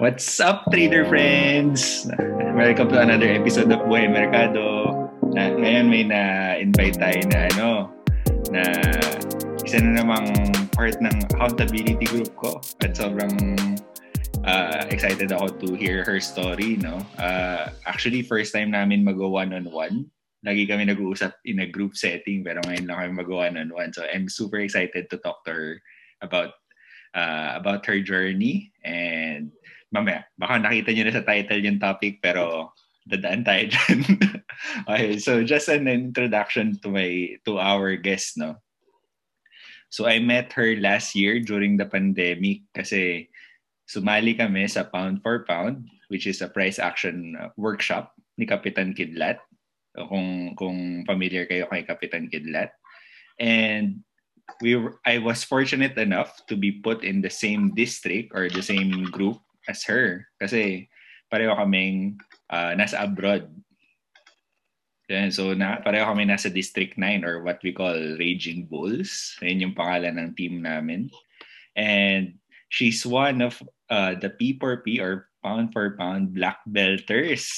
What's up, trader friends? Welcome to another episode of Buhay Merkado. Na, ngayon may na-invite tayo na ano, na isa na namang part ng accountability group ko. At sobrang uh, excited ako to hear her story. No? Uh, actually, first time namin mag-one-on-one. Lagi kami nag-uusap in a group setting pero ngayon lang kami mag-one-on-one. So I'm super excited to talk to her about uh, about her journey and mamaya, baka nakita niyo na sa title yung topic pero dadaan tayo dyan. okay, so just an introduction to my to our guest, no? So I met her last year during the pandemic kasi sumali kami sa Pound for Pound which is a price action workshop ni Kapitan Kidlat. Kung kung familiar kayo kay Kapitan Kidlat. And we I was fortunate enough to be put in the same district or the same group as her kasi pareho kaming uh, nasa abroad. And so na pareho kami nasa District 9 or what we call Raging Bulls. Ayun yung pangalan ng team namin. And she's one of uh, the P4P or pound for pound black belters.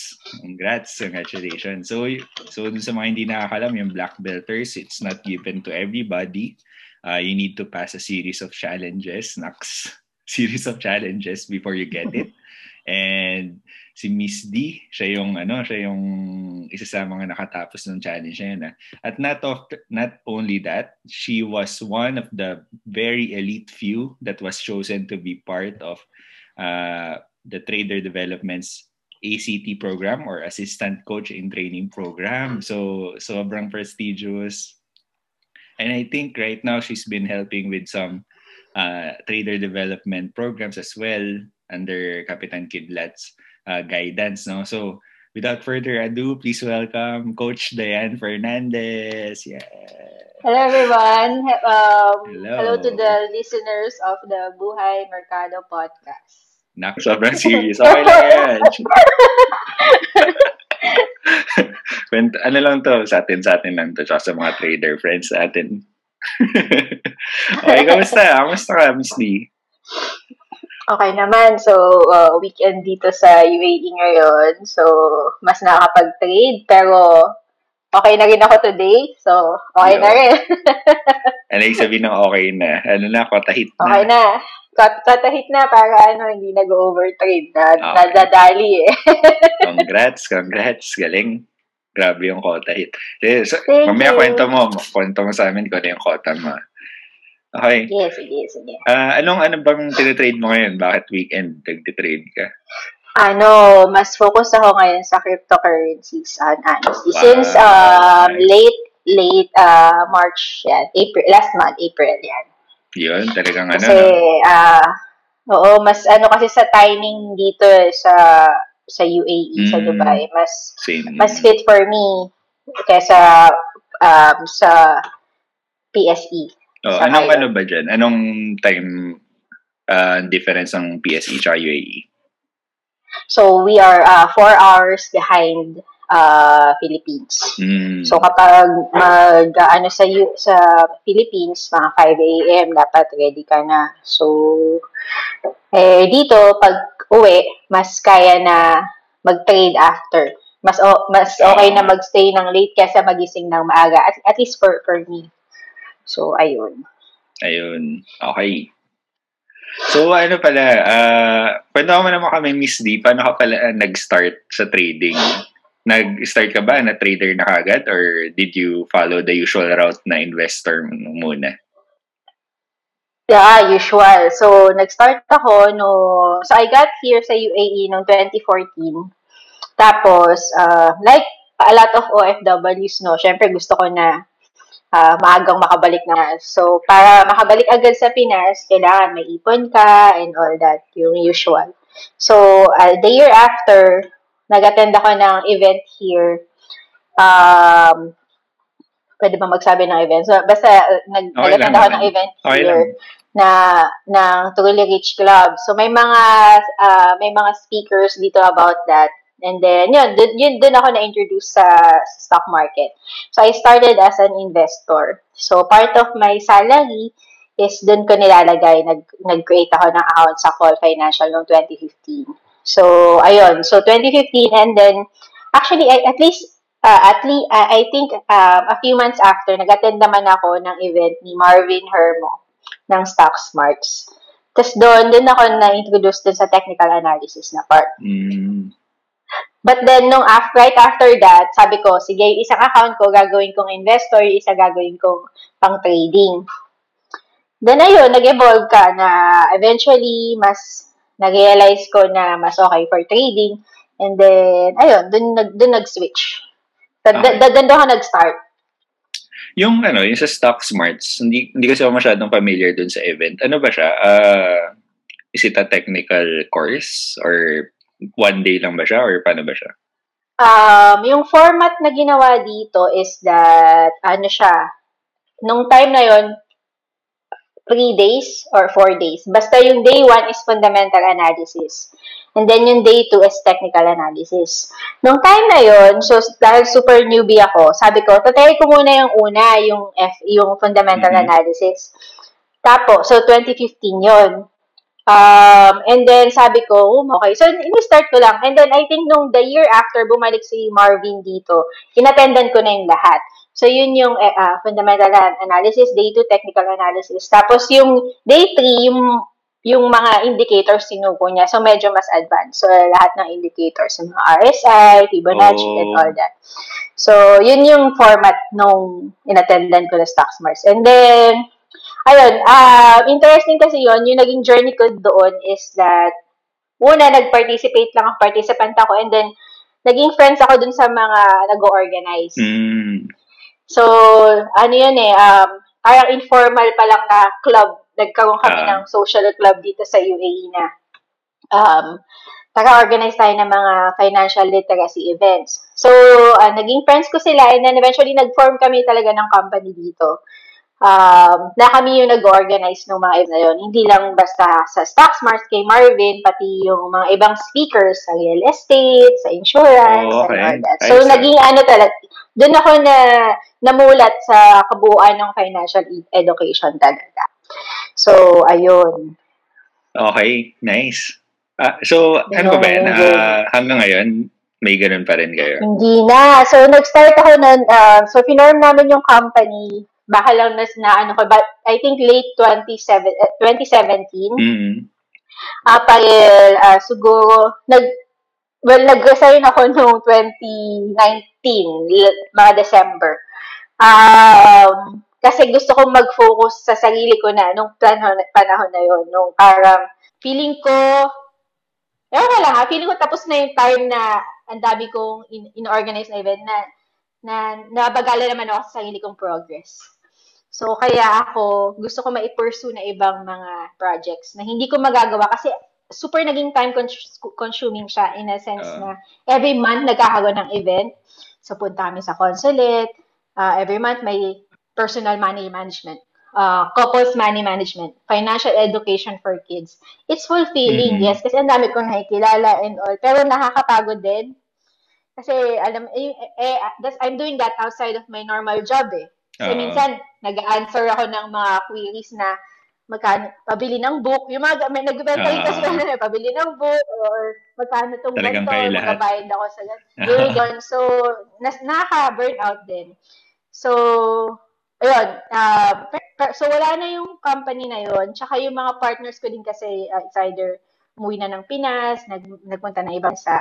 Congrats, congratulations. So, so sa mga hindi nakakalam, yung black belters, it's not given to everybody. Uh, you need to pass a series of challenges, Nax, series of challenges before you get it. And si Miss D, siya yung ano, siya yung isa sa mga nakatapos ng challenge na yun. Ah. At not of, not only that, she was one of the very elite few that was chosen to be part of uh, the Trader Development's ACT program or Assistant Coach in Training program. So sobrang prestigious. And I think right now she's been helping with some uh, trader development programs as well under Kapitan Kidlat's uh, guidance. No? So without further ado, please welcome Coach Diane Fernandez. Yeah. Hello everyone. Um, hello. hello to the listeners of the Buhay Mercado podcast. Nak, sobrang serious. Okay lang yan. When, ano lang to, sa atin, sa atin lang to, sa mga trader friends sa atin. okay, kamusta? Kamusta ka, Miss Lee? Okay naman. So, uh, weekend dito sa UAE ngayon. So, mas nakakapag-trade. Pero, okay na rin ako today. So, okay Yo. na rin. ano yung sabihin ng okay na? Ano na, kotahit na? Okay na cut, katahit na para ano, hindi nag-overtrade. Na, okay. Nadadali eh. congrats, congrats. Galing. Grabe yung quota hit. Eh, so, mamaya you. kwento mo, kwento mo sa amin kung ano yung quota mo. Okay. Sige, sige, sige. Uh, anong ano bang tinitrade mo ngayon? Bakit weekend nag-trade ka? Ano, mas focus ako ngayon sa cryptocurrencies and honestly. Wow. Since um, late late uh, March yan, April, last month, April yan. Yun, talagang ano. Kasi, ah, uh, oo, mas ano kasi sa timing dito eh, sa sa UAE, mm, sa Dubai, mas same. mas fit for me kaysa um, sa PSE. Oh, sa anong ano ba dyan? Anong time uh, difference ng PSE at UAE? So, we are uh, four hours behind uh, Philippines. Mm. So kapag mag ano sa sa Philippines mga 5 AM dapat ready ka na. So eh dito pag uwi mas kaya na mag-trade after. Mas o, mas okay na magstay ng late kaysa magising ng maaga at, at least for for me. So ayun. Ayun. Okay. So ano pala, uh, kwento mo naman kami Miss D, paano ka pala uh, nag-start sa trading? nag-start ka ba na trader na kagad or did you follow the usual route na investor muna? Yeah, usual. So, nag-start ako no... So, I got here sa UAE noong 2014. Tapos, uh, like a lot of OFWs, no, syempre gusto ko na uh, maagang makabalik na. So, para makabalik agad sa Pinas, kailangan may ipon ka and all that, yung usual. So, uh, the year after, nag-attend ako ng event here. Um, pwede ba magsabi ng event? So, basta nag- okay nag-attend ako ng event okay here lang. Na ng Truly Rich Club. So may mga uh, may mga speakers dito about that. And then, yun, dun, yun dun ako na-introduce sa, sa stock market. So, I started as an investor. So, part of my salary is dun ko nilalagay. Nag, nag-create ako ng account sa Call Financial noong 2015. So, ayun. So, 2015 and then, actually, I, at least, uh, at least, uh, I think um, a few months after, nag-attend naman ako ng event ni Marvin Hermo ng Stock Smarts. Tapos doon, din ako na-introduce dun sa technical analysis na part. Mm. But then, nung after, right after that, sabi ko, sige, yung isang account ko, gagawin kong investor, yung isa gagawin kong pang trading. Then, ayun, nag-evolve ka na eventually, mas nag-realize ko na mas okay for trading. And then, ayun, dun, dun, dun nag-switch. Dun, Okay. dun, dun ako nag-start. Yung ano, yung sa Stock Smarts, hindi, hindi kasi ako masyadong familiar dun sa event. Ano ba siya? Uh, is it a technical course? Or one day lang ba siya? Or paano ba siya? Um, yung format na ginawa dito is that, ano siya, nung time na yon three days or four days. Basta yung day one is fundamental analysis. And then yung day two is technical analysis. Nung time na yon so dahil super newbie ako, sabi ko, tatry ko muna yung una, yung F, yung fundamental Mhm. analysis. Tapos, so 2015 yon Um, and then sabi ko, um, okay. So, ini-start ko lang. And then I think nung the year after, bumalik si Marvin dito, inattendan ko na yung lahat. So, yun yung ah, fundamental an- analysis, day 2, technical analysis. Tapos, yung day 3, yung yung mga indicators sinuko niya. So, medyo mas advanced. So, lahat ng indicators, yung mga RSI, Fibonacci, Oh. and all that. So, yun yung format nung inattendan ko na Stocks Mars. And then, ayun, ah interesting kasi yon yung naging journey ko doon is that, una, nag-participate lang ang participant ako, and then, naging friends ako dun sa mga nag-organize. Mm. So, ano yun eh, um, parang informal pa lang na club. Nagkaroon kami Ah. ng social club dito sa UAE na um, taga-organize tayo ng mga financial literacy events. So, ah, naging friends ko sila and then eventually nag-form kami talaga ng company dito. Um, na kami yung nag-organize ng mga events na yun. Hindi lang basta sa Stocks Mart kay Marvin, pati yung mga ibang speakers sa real estate, sa insurance, Oh, okay. and all that. I So, see. naging ano talaga, doon ako na namulat sa kabuuan ng financial e- education talaga. So, ayun. Okay, nice. Ah, so, ano ba yan? Ganun, Ah, hanggang ngayon, may ganun pa rin kayo? Hindi na. So, nag-start ako nun, uh, so, finorm namin yung company, baka lang na, na ano ko, but I think late 27, eh, 2017. Mm. Ah, paril, ah, siguro, nag, well, nag-resign ako noong 2019, l- mga December. Um, kasi gusto kong mag-focus sa sarili ko na nung panahon, panahon na yon nung parang feeling ko, ewan ko lang ha, feeling ko tapos na yung time na ang dami kong in, in-organize na event na na nabagala naman ako sa sarili kong progress. So, kaya ako, gusto ko ma-pursue na ibang mga projects na hindi ko magagawa kasi super naging time cons- consuming siya in a sense Ah. na every month nagkakaroon ng event. So, punta kami sa consulate. Uh, every month may personal money management. Uh, couples money management. Financial education for kids. It's fulfilling, Mhm. yes. Kasi ang dami kong nakikilala and all. Pero nakakapagod din. Kasi, alam, eh, eh, that's, I'm doing that outside of my normal job eh. Kasi Oo. minsan, nag-answer ako ng mga queries na magkano, pabili ng book. Yung mga, may nagbenta rin kasi ano, eh, pabili ng book or magkano itong Talagang ganito, magbabayad ako sa ganito. Yun. So, nas, nakaka-burnout din. So, ayun. Uh, per- per- so, wala na yung company na yun. Tsaka yung mga partners ko din kasi, uh, it's either umuwi na ng Pinas, nag, nagpunta na ibang sa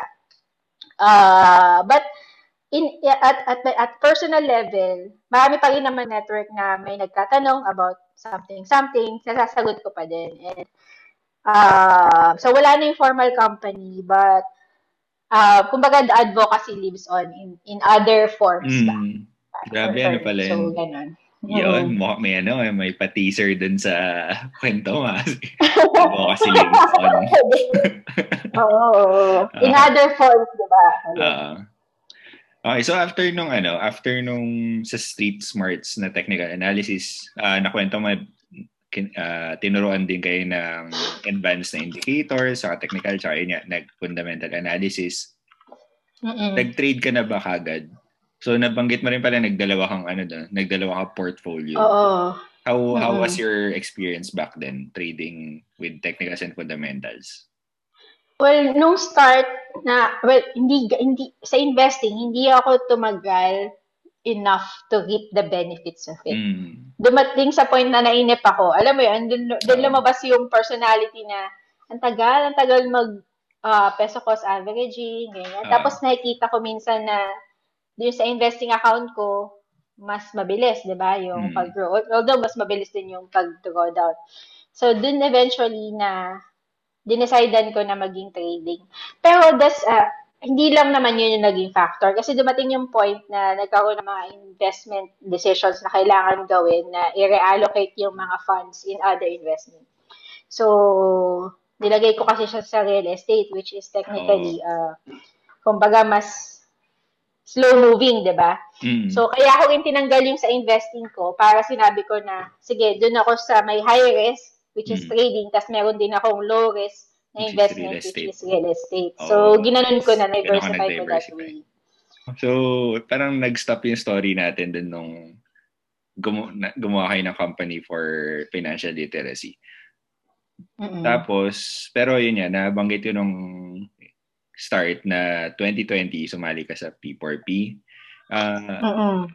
Uh, but in at, at at personal level, marami pa rin naman network na may nagtatanong about something something, nasasagot ko pa din. And, uh, so wala na yung formal company, but uh, kumbaga the advocacy lives on in in other forms ba. Mm. Grabe, For ano pala So, yun? ganun. Yun, mo, may ano, may pa-teaser dun sa kwento mo. Advocacy lives on. Oo, oo. In Ah. other forms, di ba? Ah. okay, so after nung ano, after nung sa Street Smarts na technical analysis, ah nakwento mo kin, ah, tinuruan din kayo ng advanced na indicators, saka technical, saka yun nga, nag-fundamental analysis. Mm-mm. Nag-trade ka na ba kagad? So nabanggit mo rin pala nagdalawa kang ano doon, nagdalawa kang portfolio. Oo. How mm-hmm. how was your experience back then trading with technicals and fundamentals? Well, nung start na well, hindi hindi sa investing, hindi ako tumagal enough to reap the benefits of it. Mm. Dumating sa point na nainip ako. Alam mo 'yun, dun, dun lumabas yung personality na ang tagal, ang tagal mag uh, peso cost averaging, ganyan. Uh. Tapos nakikita ko minsan na yung sa investing account ko, mas mabilis, 'di ba? Yung mm. pag-grow. Although mas mabilis din yung pag-draw down. So dun eventually na dinecidean ko na maging trading. Pero that's uh, hindi lang naman yun yung naging factor kasi dumating yung point na nagkaroon ng mga investment decisions na kailangan gawin na i-reallocate yung mga funds in other investment. So, nilagay ko kasi siya sa real estate which is technically uh, kumbaga mas slow moving, 'di ba? Mm. So kaya ako rin tinanggal yung sa investing ko para sinabi ko na sige, doon ako sa may high risk which is mm. trading, tapos meron din akong low risk na investment which is real estate. Oh, so ginanon ko na diversify ko that way. So parang nag-stop yung story natin dun nung gumu- na, gumawa kayo ng company for financial literacy. Mm-mm. Tapos, pero yun yan, nabanggit yun nung start na 2020, sumali ka sa P4P. Uh,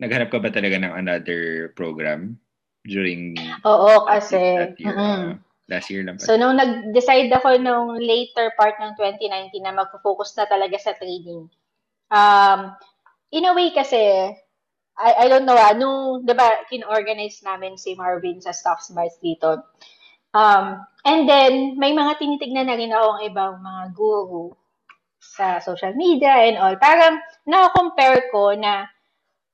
naghanap ka ba talaga ng another program during Oo, kasi year, uh, last year lang pa. So, nung nag-decide ako nung later part ng 2019 na mag-focus na talaga sa trading, um, in a way kasi, I, I don't know, ah, nung, di ba, kin-organize namin si Marvin sa Stocks Bars dito. Um, and then, may mga tinitignan na rin akong ibang mga guru sa social media and all, parang na-compare ko na,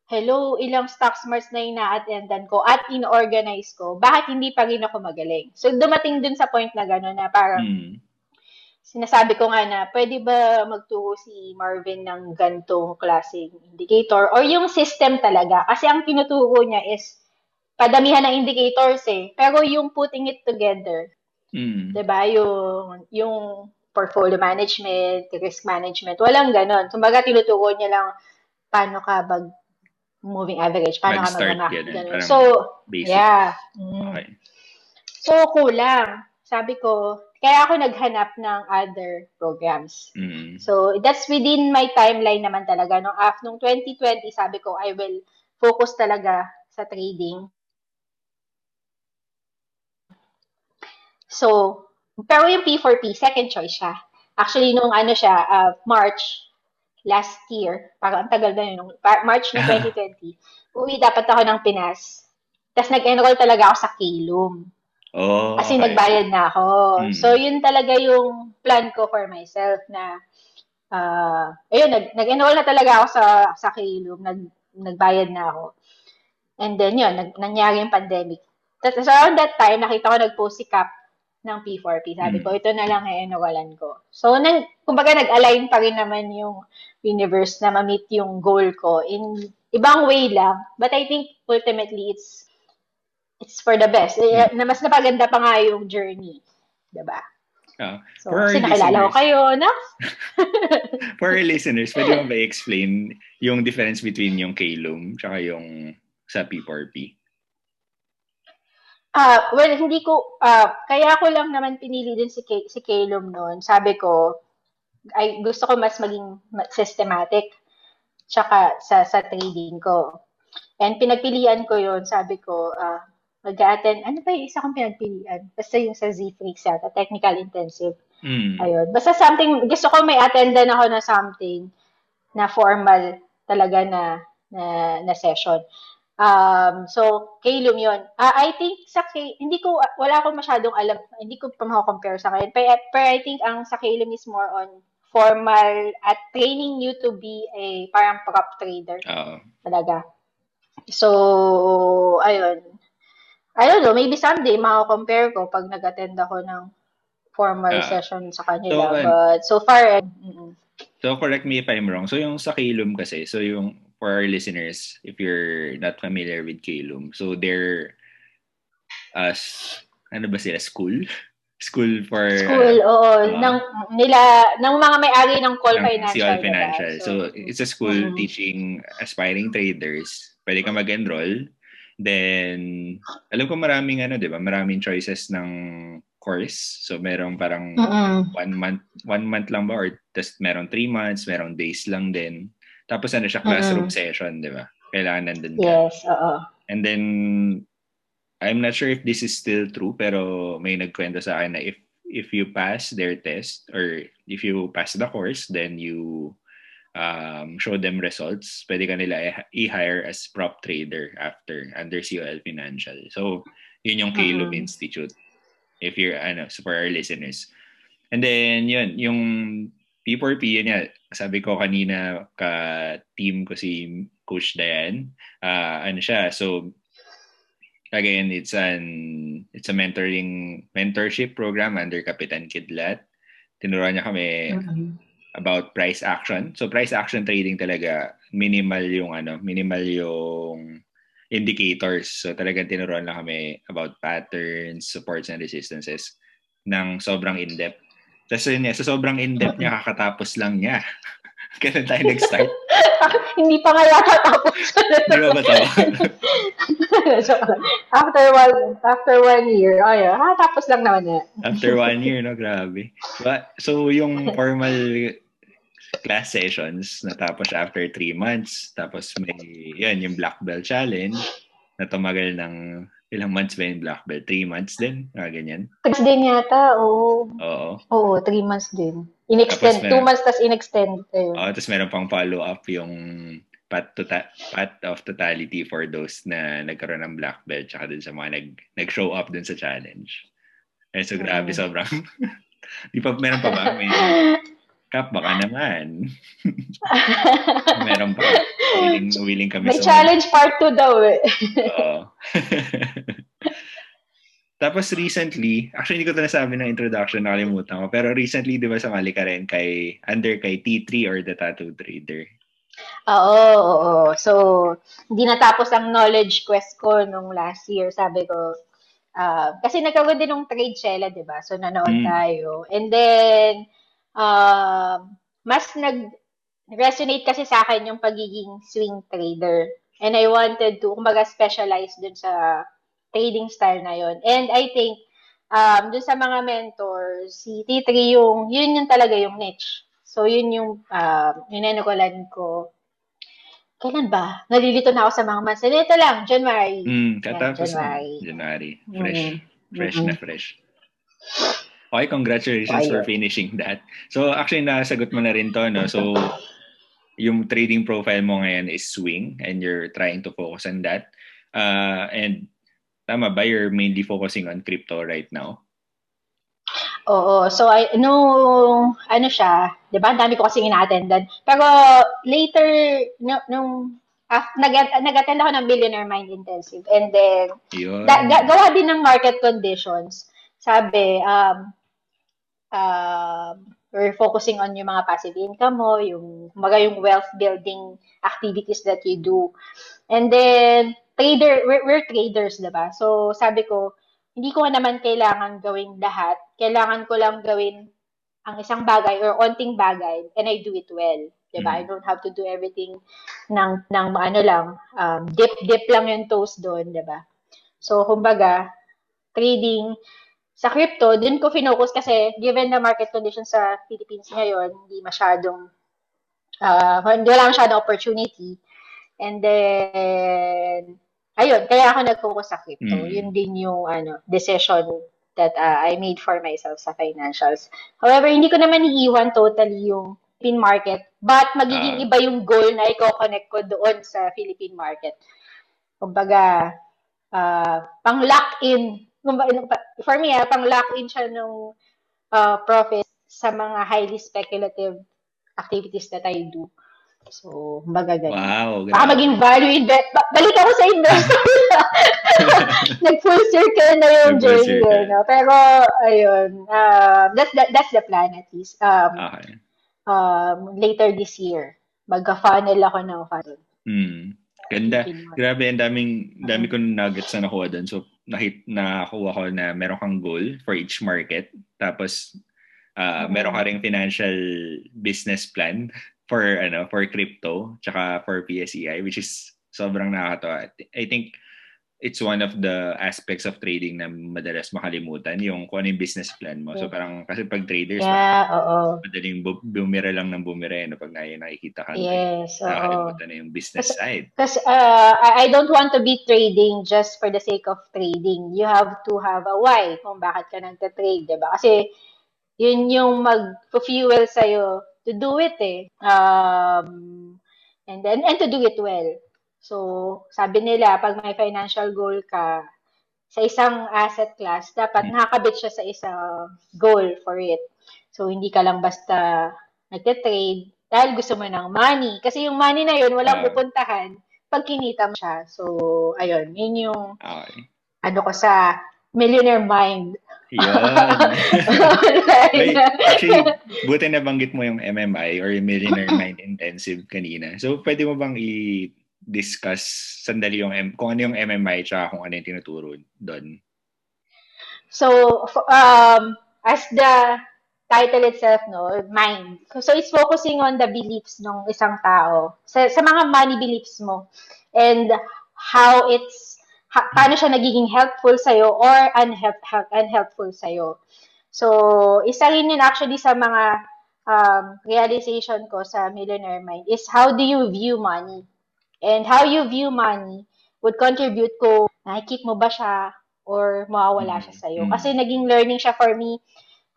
hello, ilang stock smarts na ina-attendan ko at in-organize ko, bakit hindi pa rin ako magaling? So, dumating dun sa point na gano'n na parang, mm. sinasabi ko nga na, pwede ba magturo si Marvin ng gantong klaseng indicator or yung system talaga? Kasi ang tinuturo niya is, padamihan ng indicators eh. Pero yung putting it together, mm. 'di ba? Yung yung portfolio management, risk management. Walang ganon. Kumbaga, tinuturo niya lang paano ka bag moving average, paano ka mag ganun. So, basic. yeah. Mm. Okay. So, kulang. Sabi ko, kaya ako naghanap ng other programs. Mm. So, that's within my timeline naman talaga. Nung, after, nung 2020, sabi ko, I will focus talaga sa trading. So, pero yung P4P, second choice siya. Actually, nung ano siya, uh, March last year, parang ang tagal na yun, nung March ng 2020, uwi dapat ako ng Pinas. Tapos nag-enroll talaga ako sa Kilum. Oh, Kasi okay. nagbayad na ako. Hmm. So, yun talaga yung plan ko for myself na, uh, ayun, nag, nag-enroll na talaga ako sa, sa Kilum. Nag, nagbayad na ako. And then, yun, nag, nangyari yung pandemic. Tapos, so around that time, nakita ko nag-post si Cap ng P4P. Sabi ko, ito na lang eh, nawalan ko. So, nang, kumbaga nag-align pa rin naman yung universe na ma-meet yung goal ko in ibang way lang. But I think ultimately it's it's for the best. Mm. Na mas napaganda pa nga yung journey. Diba? Uh, so, kasi nakilala ko kayo, no? for our listeners, pwede mo ba explain yung difference between yung Kalum tsaka yung sa P4P? Ah, well, hindi ko, ah, kaya ko lang naman pinili din si, K, si Calum noon. Sabi ko, ay gusto ko mas maging systematic tsaka sa, sa trading ko. And pinagpilian ko yon sabi ko, uh, mag-attend, ano ba yung isa kong pinagpilian? Basta yung sa Z-Freaks yata, technical intensive. Mm. Ayun. Basta something, gusto ko may attendan ako na something na formal talaga na na, na session. Um, so, Kalum yun. Uh, I think sa K, hindi ko, wala akong masyadong alam, hindi ko pa makakompare sa kanya. Pero, pero I think ang sa Kalum is more on formal at training you to be a parang prop trader. Uh-huh. Talaga. So, ayun. I don't know, maybe someday makakompare ko pag nag-attend ako ng formal uh, session sa kanila. So, But so far, mm-mm. So, correct me if I'm wrong. So, yung sa Kalum kasi, so yung for our listeners, if you're not familiar with Kalum, so they're as uh, ano ba sila school? School for School, uh, oo, uh, ng nila ng mga may-ari ng Call ng Financial. Call Financial. So, so, it's a school mm-hmm. teaching aspiring traders. Pwede ka mag-enroll Then, alam ko maraming ano, di ba? Maraming choices ng course. So, merong parang Mm-mm. one month, one month lang ba? Or just merong three months, merong days lang din. Tapos ano siya, classroom Mm-mm. session, di ba? Kailangan nandun ka. Yes, oo. And then, I'm not sure if this is still true, pero may nagkwento sa akin na if if you pass their test or if you pass the course, then you um, show them results, pwede ka nila i-hire as prop trader after under COL Financial. So, yun yung Caleb Mhm. Institute. If you're, ano, so for our listeners. And then, yun, yung P4P, yun nga, sabi ko kanina ka-team ko si Coach Dayan, ah ano siya, so, again, it's an, it's a mentoring, mentorship program under Kapitan Kidlat. Tinuruan niya kami Mhm. about price action. So price action trading talaga minimal yung ano, minimal yung indicators. So talagang tinuruan lang kami about patterns, supports and resistances ng sobrang in-depth. Tapos yun, sa sobrang in-depth niya, kakatapos lang niya. Kailan tayo nag-start? Hindi pa nga yata tapos. Di ba ba to? after one after one year, ay, ah, tapos lang naman yan. After one year, no? Grabe. But, so yung formal class sessions natapos after three months. Tapos may, yan, yung Black Belt Challenge na tumagal ng ilang months ba yung Black Belt? Three months din? Mga ganyan. Six din yata, oo. Oo. Oo, three months din. In-extend, Tapos two meron- months tas in-extend. Ayun. Oo, tapos meron pang follow-up yung path, to ta- path of totality for those na nagkaroon ng Black Belt tsaka dun sa mga nag, nag-show up dun sa challenge. Eh, so grabe, Mm. sobrang... Di pa, meron pa ba? May Kap, baka naman. meron pa. Willing, willing kami May sa- challenge part 2 daw eh. Oo. Tapos recently, actually hindi ko ito nasabi ng introduction, nakalimutan ko. Pero recently, di ba sumali ka rin kay, under kay T3 or the Tattoo Trader? Oo, oo. So, hindi natapos ang knowledge quest ko nung last year. Sabi ko, ah, kasi nagkaroon din ng trade Shella, di ba? So, nanood Mm. tayo. And then, um, mas nag-resonate kasi sa akin yung pagiging swing trader. And I wanted to, kumbaga, specialize dun sa trading style na yon. And I think, um, dun sa mga mentors, si T3 yung, yun yung talaga yung niche. So, yun yung, um, inenukulan ko. Kailan ba? Nalilito na ako sa mga months. Ito lang, January. Mm, katapos January. na. January. Fresh. Mm. Fresh Mm-mm. na fresh. Okay, congratulations Ayun. for finishing that. So, actually, nasagot mo na rin to, no? So, yung trading profile mo ngayon is swing and you're trying to focus on that. Uh, and tama ba, you're mainly focusing on crypto right now? Oo. So, I, nung, ano siya, di ba? Ang dami ko kasing ina-attendan. Pero, later, no, nung, af, nag, nag-attend ako ng Billionaire Mind Intensive. And then, Yun. da, ga- gawa din ng market conditions. Sabi, um, um, we're focusing on yung mga passive income mo, yung, kumbaga yung wealth building activities that you do. And then, trader, we're, we're traders, diba? So, sabi ko, hindi ko naman kailangan gawing lahat. Kailangan ko lang gawin ang isang bagay or onting bagay and I do it well. Diba? Mm. I don't have to do everything ng, ng ano lang, um, dip-dip lang yung toes doon, diba? So, kumbaga, trading sa crypto, dun ko finocus kasi given the market conditions sa Philippines ngayon, hindi masyadong, uh, hindi wala masyadong opportunity. And then, ayun, kaya ako nag-focus sa crypto. Mm. Yun din yung ano, decision that uh, I made for myself sa financials. However, hindi ko naman iiwan totally yung Philippine market, but magiging Ah. iba yung goal na i-connect ko doon sa Philippine market. Kumbaga, uh, pang lock in, kumbaga, for me, ah, pang lock in siya nung uh, profit sa mga highly speculative activities that I do. So, kumbaga ganun. Wow. Baka grabe. maging value invest. Ba- balik ako sa investor. Nag-full circle na yung journey. circle. No? Pero, ayun. Uh, that's, the, that's the plan at least. Um, Okay. um, later this year. Magka-funnel ako ng funnel. Mm. Ganda. Grabe, ang daming, dami ko nuggets na nakuha doon. So, nakit, nakuha ko na meron kang goal for each market. Tapos, uh, meron ka ring financial business plan for ano for crypto tsaka for PSEI which is sobrang nakakatawa. I think it's one of the aspects of trading na madalas makalimutan yung kung ano yung business plan mo. So parang kasi pag traders, yeah, oo. madaling bu- bumira lang ng bumira eh, no, pag na nakikita ka. Yes. Nakakalimutan na yung business Kasi- side. Kasi uh, I I don't want to be trading just for the sake of trading. You have to have a why kung bakit ka nagta-trade, 'di ba? Kasi yun yung mag-fuel sa'yo to do it eh. Um, and then, and to do it well. So, sabi nila, pag may financial goal ka, sa isang asset class, dapat Hmm. nakakabit siya sa isang goal for it. So, hindi ka lang basta nagte-trade dahil gusto mo ng money. Kasi yung money na yun, walang Ah. pupuntahan pag kinita mo siya. So, ayun, yun yung Okay. ano ko sa millionaire mind. Yun. Wait, actually, buti na banggit mo yung MMI or yung Millionaire Mind Intensive kanina. So, pwede mo bang i-discuss sandali yung M- kung ano yung MMI tsaka kung ano yung tinuturo doon? So, um, as the title itself, no, mind. So, it's focusing on the beliefs ng isang tao. Sa, sa mga money beliefs mo. And how it's, ha, paano siya nagiging helpful sa'yo or unhelp, help, unhelpful sa'yo. So, isa rin yun actually sa mga um, realization ko sa Millionaire Mind is how do you view money? And how you view money would contribute ko, nakikip mo ba siya or mawawala siya sa'yo. Mm. Kasi naging learning siya for me.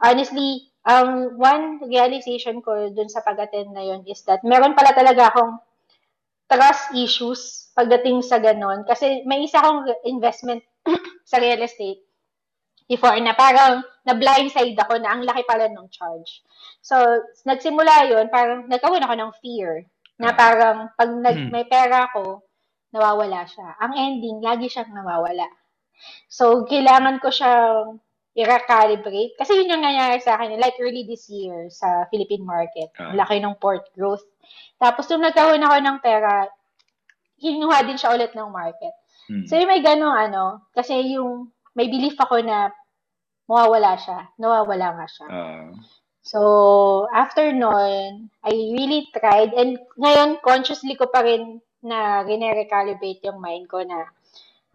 Honestly, ang one realization ko dun sa pag-attend na yun is that meron pala talaga akong trust issues pagdating sa ganon. Kasi may isa akong investment sa real estate before na parang na blindside ako na ang laki pala ng charge. So, nagsimula yun, parang nagkaroon ako ng fear na parang pag nag, Hmm. may pera ako, nawawala siya. Ang ending, lagi siyang nawawala. So, kailangan ko siyang i-recalibrate. Kasi yun yung nangyari sa akin, like early this year sa Philippine market. Ang laki ng port growth. Tapos, nung nagkaroon ako ng pera, hinuha din siya ulit ng market. Hmm. So, yung may ganong ano, kasi yung may belief ako na mawawala siya. Nawawala nga siya. Ah, So, after nun, I really tried, and ngayon, consciously ko pa rin na rene-recalibrate yung mind ko na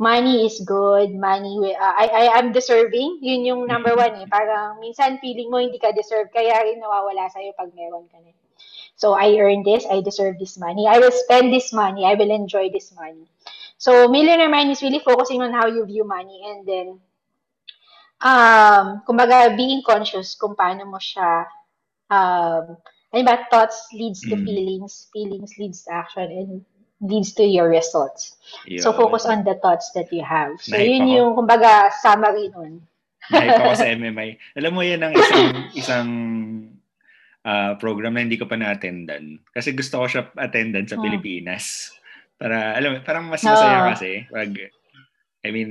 money is good, money, wi- uh, I, I am deserving. Yun yung number one eh. Parang minsan feeling mo hindi ka deserve, kaya rin nawawala sa'yo pag meron ka na. So, I earned this, I deserve this money, I will spend this money, I will enjoy this money. So, Millionaire Mind is really focusing on how you view money and then um, kumbaga, being conscious kung paano mo siya, um, ano ba, thoughts leads to Mm. feelings, feelings leads to action, and leads to your results. So, yun. focus on the thoughts that you have. So, Nahype yun ako. yung, kumbaga, summary nun. Nahype ako sa MMI. Alam mo yan ang isang, isang ah, program na hindi ko pa na-attendan. Kasi gusto ko siya attendan sa Hmm. Pilipinas. Para, alam mo, parang mas masaya Oo. kasi. Pag, I mean,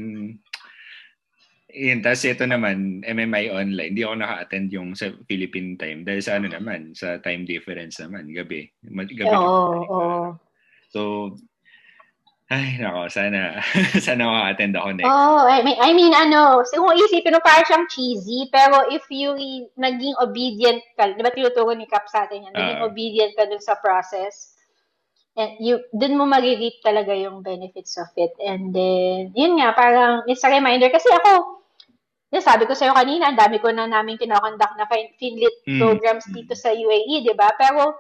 yun, tapos ito naman, MMI online, hindi ako naka-attend yung sa Philippine time. Dahil sa ano naman, sa time difference naman, gabi. Gabi Oo, naman. oo. So, ay, nako, sana, sana maka-attend ako next. Oh, I mean, I mean, ano, kung isipin mo parang siyang cheesy, pero if you naging obedient ka, di ba tinuturo ni Cap sa atin yan, naging Ah. obedient ka dun sa process, and you, dun mo mag-reap talaga yung benefits of it. And then, yun nga, parang, it's a reminder, kasi ako, yun, sabi ko sa'yo kanina, ang dami ko na namin kinokonduct na fin- Finlit Mm. programs dito sa UAE, di ba? Pero,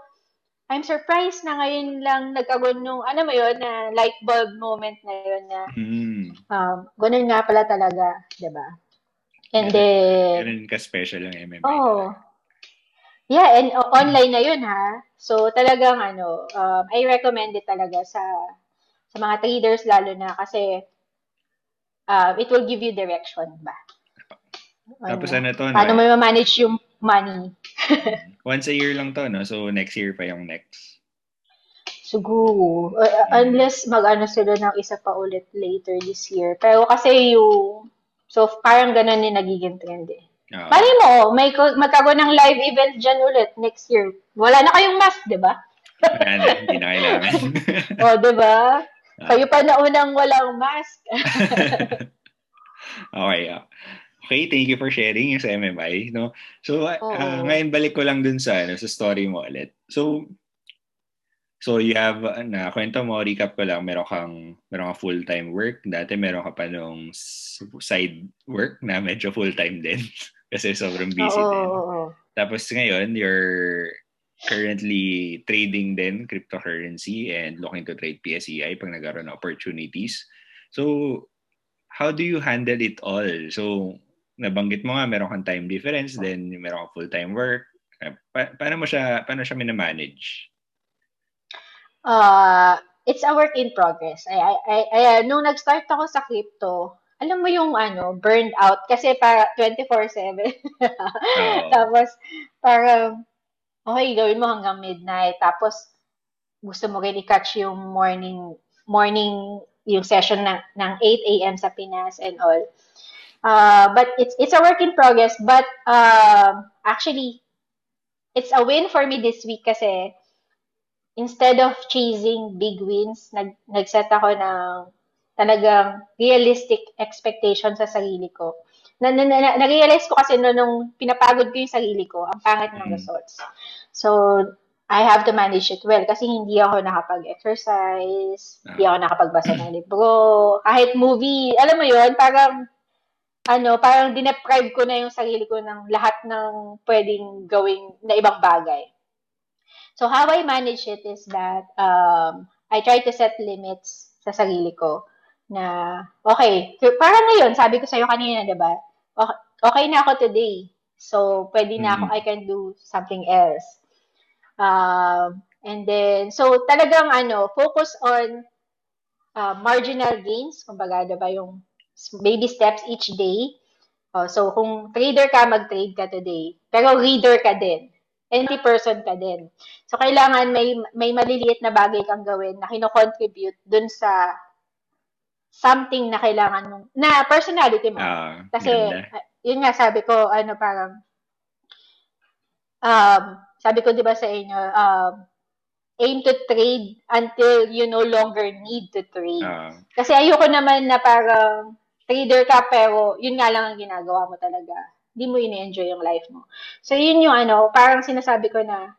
I'm surprised na ngayon lang nagkaroon nung, ano mo yun, na light bulb moment na yun na, Hmm. um, ganun nga pala talaga, 'di ba? And Ganun. then, Ganun ka-special ang MMA. oh, yeah, and o- online na yun ha. So, talagang ano, um, I recommend it talaga sa sa mga traders lalo na kasi uh, it will give you direction ba? Tapos Ano, to, no? paano mo ma-manage yung money? Once a year lang to, no? So, next year pa yung next. Siguro. Uh, unless mag-ano sila ng isa pa ulit later this year. Pero kasi yung, so parang ganun yung nagiging trend eh. Ah, Mali mo, may ko- magkaroon ng live event dyan ulit next year. Wala na kayong mask, di ba? wala na, hindi na kailangan. O, di ba? Ah. Kayo pa na unang walang mask. okay. ah. Okay, thank you for sharing yung sa MMI. No? So, Oo. ah, ngayon balik ko lang dun sa, ano, sa story mo ulit. So, So you have, na kwento mo, recap ko lang, meron kang, meron kang full-time work. Dati meron ka pa nung side work na medyo full-time din. kasi sobrang busy Oo, din. oo, oo. Tapos ngayon, you're currently trading din cryptocurrency and looking to trade PSEI pag nagkaroon ng opportunities. So, how do you handle it all? So, nabanggit mo nga, meron kang time difference, then meron kang full-time work. Pa- paano mo siya, paano siya minamanage? Uh, it's a work in progress. Ay, ay, ay, ay, nung nag-start ako sa crypto, alam mo yung ano, burned out kasi para 24/7. Tapos parang okay, gawin mo hanggang midnight. Tapos gusto mo rin i-catch yung morning morning yung session ng ng 8 a.m. sa Pinas and all. Uh, but it's it's a work in progress but uh, actually it's a win for me this week kasi instead of chasing big wins, nag, nag-set ako ng talagang realistic expectation sa sarili ko. Na, na, na, na-realize ko kasi no, nung pinapagod ko yung sarili ko, ang pangit ng mm. results. So, I have to manage it well kasi hindi ako nakapag-exercise, hindi ako nakapagbasa ng libro, kahit movie, alam mo yon parang ano, parang dineprive ko na yung sarili ko ng lahat ng pwedeng gawing na ibang bagay. So how I manage it is that um, I try to set limits sa sarili ko na okay, parang ngayon, sabi ko sa iyo kanina, 'di ba? Okay, okay na ako today. So pwede na ako, mm-hmm. I can do something else. Um, and then so talagang ano, focus on uh, marginal gains, kumbaga 'di ba yung baby steps each day. Oh, so kung trader ka, mag-trade ka today. Pero reader ka din empty person ka din. So, kailangan may, may maliliit na bagay kang gawin na kino-contribute dun sa something na kailangan mong, na personality mo. Uh, Kasi, ganda. yun nga, sabi ko, ano, parang, um, sabi ko, di ba sa inyo, um, aim to trade until you no longer need to trade. Uh, Kasi ayoko naman na parang trader ka pero yun nga lang ang ginagawa mo talaga hindi mo ini-enjoy yung life mo. So, yun yung ano, parang sinasabi ko na,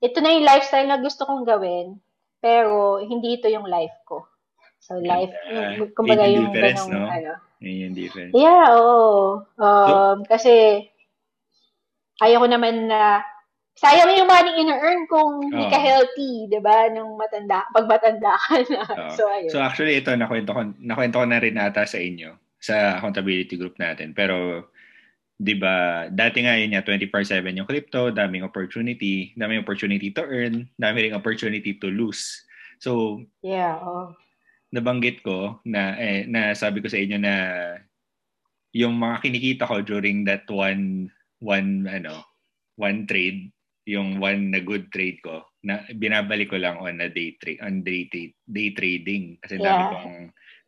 ito na yung lifestyle na gusto kong gawin, pero hindi ito yung life ko. So, life, uh, kumbaga yung ganong, no? ano. Yun yung difference. Yeah, oo. Um, so, kasi, ayaw ko naman na, sayang yung money in-earn kung hindi oh. ka healthy, di ba? Nung matanda, pag matanda ka na. Oh. So, ayun. So, actually, ito, nakwento ko, nakwento ko na rin ata sa inyo sa accountability group natin. Pero, 'di ba? Dati nga yun niya 24/7 yung crypto, daming opportunity, daming opportunity to earn, daming opportunity to lose. So, yeah, oh. Nabanggit ko na eh, na sabi ko sa inyo na yung mga kinikita ko during that one one ano, one trade, yung one na good trade ko, na binabalik ko lang on a day trade on day, day, day trading kasi yeah. dami kong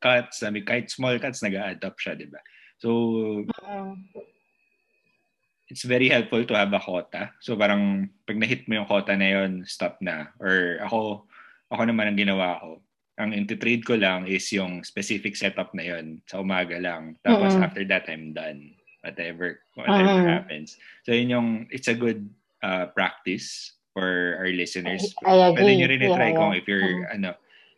cuts, dami kahit small cuts nag-add up siya, 'di ba? So, uh-huh it's very helpful to have a quota. So parang pag na-hit mo yung quota na yon stop na. Or ako, ako naman ang ginawa ko. Ang into-trade ko lang is yung specific setup na yon sa umaga lang. Tapos mm-hmm. after that, I'm done. Whatever, whatever mm-hmm. happens. So yun yung, it's a good uh, practice for our listeners. I, I agree. Pwede nyo rin yeah, try yeah. kung if you're, mm-hmm. ano,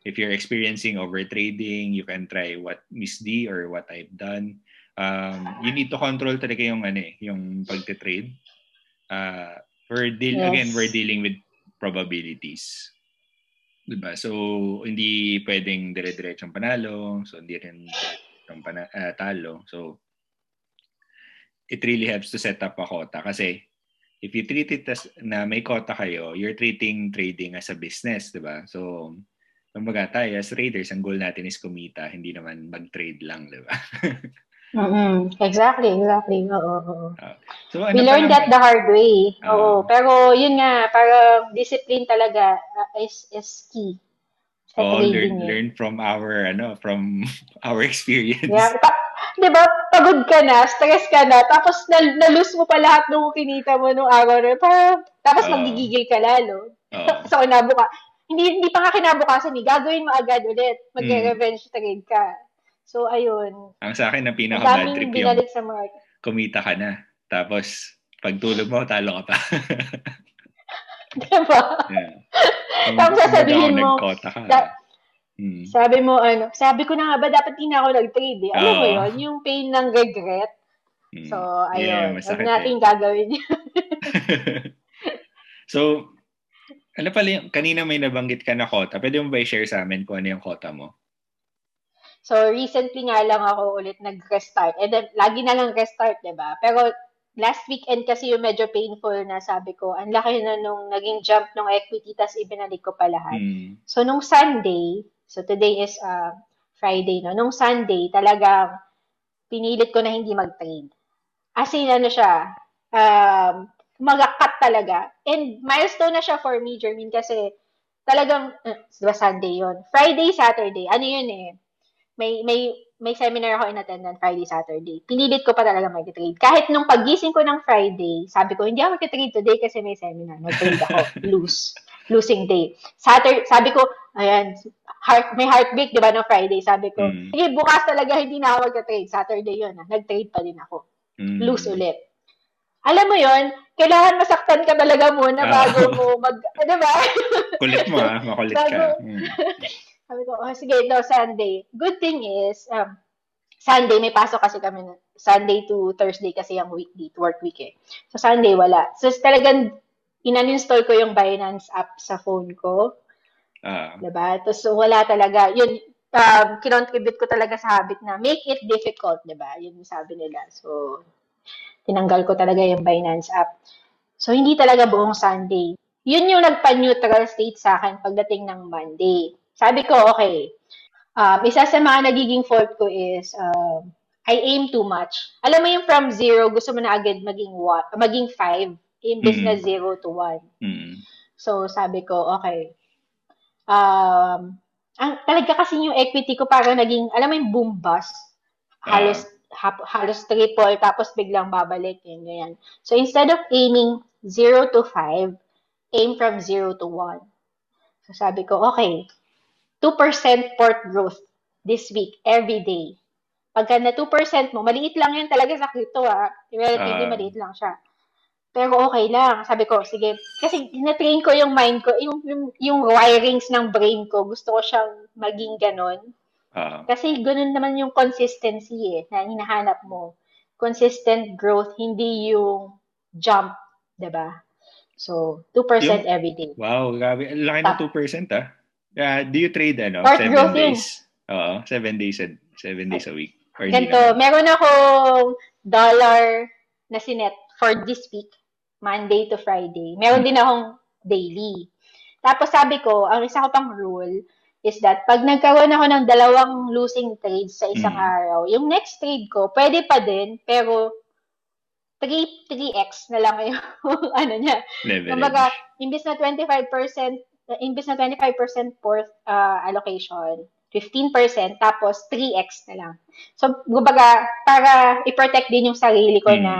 if you're experiencing overtrading, you can try what Miss D or what I've done um, you need to control talaga yung ano eh, yung pagte-trade. Uh, we're deal yes. again, we're dealing with probabilities. Diba? So, hindi pwedeng dire-diretsong panalo. So, hindi rin diretsong pana- uh, talo. So, it really helps to set up a quota. Kasi, if you treat it as na may quota kayo, you're treating trading as a business, di ba? So, kumbaga tayo as traders, ang goal natin is kumita, hindi naman mag-trade lang, di ba? Mm-hmm. Exactly, exactly. Oo, oo. Uh, so, ano We learned that the hard way. Uh, oo. Pero yun nga, parang discipline talaga uh, is is key. Oh, learn, eh. learn from our ano, from our experience. Yeah. Pa- 'Di ba? Pagod ka na, stress ka na, tapos na, na-lose mo pa lahat ng kinita mo nung araw na, pa, tapos uh, magigigil ka lalo. Uh, so, nabuka. Hindi hindi pa nga kinabukasan, eh. gagawin mo agad ulit. Mag-revenge mm. trade ka. So, ayun. Ang sa akin, ang pinaka-bad trip yung sa market. kumita ka na. Tapos, pag tulog mo, talo ka pa. diba? Yeah. Tapos sasabihin mo, nagkota ka. da- Hmm. sabi mo, ano, sabi ko na nga ba, dapat di na ako nag-trade eh. Alam mo Oo. yun, yung pain ng regret. Hmm. So, Yeah, ayun. Huwag masakit natin eh. gagawin yun. so, ano pala yung, kanina may nabanggit ka na kota. Pwede mo ba i-share sa amin kung ano yung kota mo? So, recently nga lang ako ulit nag-restart. And then, lagi na lang restart, di ba? Pero, last weekend kasi yung medyo painful na sabi ko, ang laki na nung naging jump ng equity, tas ibinalik ko pa lahat. Hmm. So, nung Sunday, so today is uh, Friday, no? Nung Sunday, talagang pinilit ko na hindi mag-trade. As in, ano siya, um, mag-cut talaga. And milestone na siya for me, Jermin, kasi talagang, uh, diba Sunday yon Friday, Saturday, ano yun eh, may, may, may seminar ako in attendance Friday, Saturday. Pinilit ko pa talaga mag-trade. Kahit nung pagising ko ng Friday, sabi ko, hindi ako mag-trade today kasi may seminar. Mag-trade ako. Lose. Losing day. Saturday, sabi ko, ayan, heart, may heartbreak, di ba, ng Friday. Sabi ko, Mm. sige, bukas talaga hindi na ako mag-trade. Saturday yun. Ah. Nag-trade pa din ako. Hmm. Lose ulit. Alam mo yon kailangan masaktan ka talaga muna Ah. bago mo mag, di ba? Kulit mo ah, makulit ka. Bago- Hmm. Sabi ko, oh, sige, no, Sunday. Good thing is, um, Sunday, may pasok kasi kami na, Sunday to Thursday kasi yung weekday, work week eh. So, Sunday, wala. So, talagang, in-uninstall ko yung Binance app sa phone ko. Ah, Diba? Tapos, wala talaga. Yun, um, kinontribute ko talaga sa habit na make it difficult, diba? Yun yung sabi nila. So, tinanggal ko talaga yung Binance app. So, hindi talaga buong Sunday. Yun yung nagpa-neutral state sa akin pagdating ng Monday. Sabi ko, okay, um, isa sa mga nagiging fault ko is, um, I aim too much. Alam mo yung from zero, gusto mo na agad maging one, maging five, imbes Mm. na zero to one. hmm. So, sabi ko, okay. Um, ang, talaga kasi yung equity ko parang naging, alam mo yung boom bust. Halos, hap, halos triple, tapos biglang babalik. Yan, ganyan. So, instead of aiming 0 to 5, aim from 0 to 1. So, sabi ko, okay, 2% port growth this week, every day. Pagka na 2% mo, maliit lang yan talaga sa crypto, ah. Relatively Ah. maliit lang siya. Pero okay lang. Sabi ko, sige. Kasi na-train ko yung mind ko, yung, yung, yung wirings ng brain ko. Gusto ko siyang maging ganon. Ah, Kasi ganun naman yung consistency eh, na hinahanap mo. Consistent growth, hindi yung jump, ba? So, 2% every day. wow, grabe. Laki na 2% ah. Yeah, do you trade ano? Part seven growth yun. days? Oo, seven days a, seven days a week. Or naman? meron akong dollar na sinet for this week, Monday to Friday. Meron din akong daily. Tapos sabi ko, ang isa ko pang rule is that pag nagkaroon ako ng dalawang losing trades sa isang Mm. araw, yung next trade ko, pwede pa din, pero 3, 3x na lang yung ano niya. Leverage. Kumbaga, imbis na 25%, uh, imbis na 25% port uh, allocation, 15%, tapos 3x na lang. So, kumbaga, para i-protect din yung sarili ko Mm. na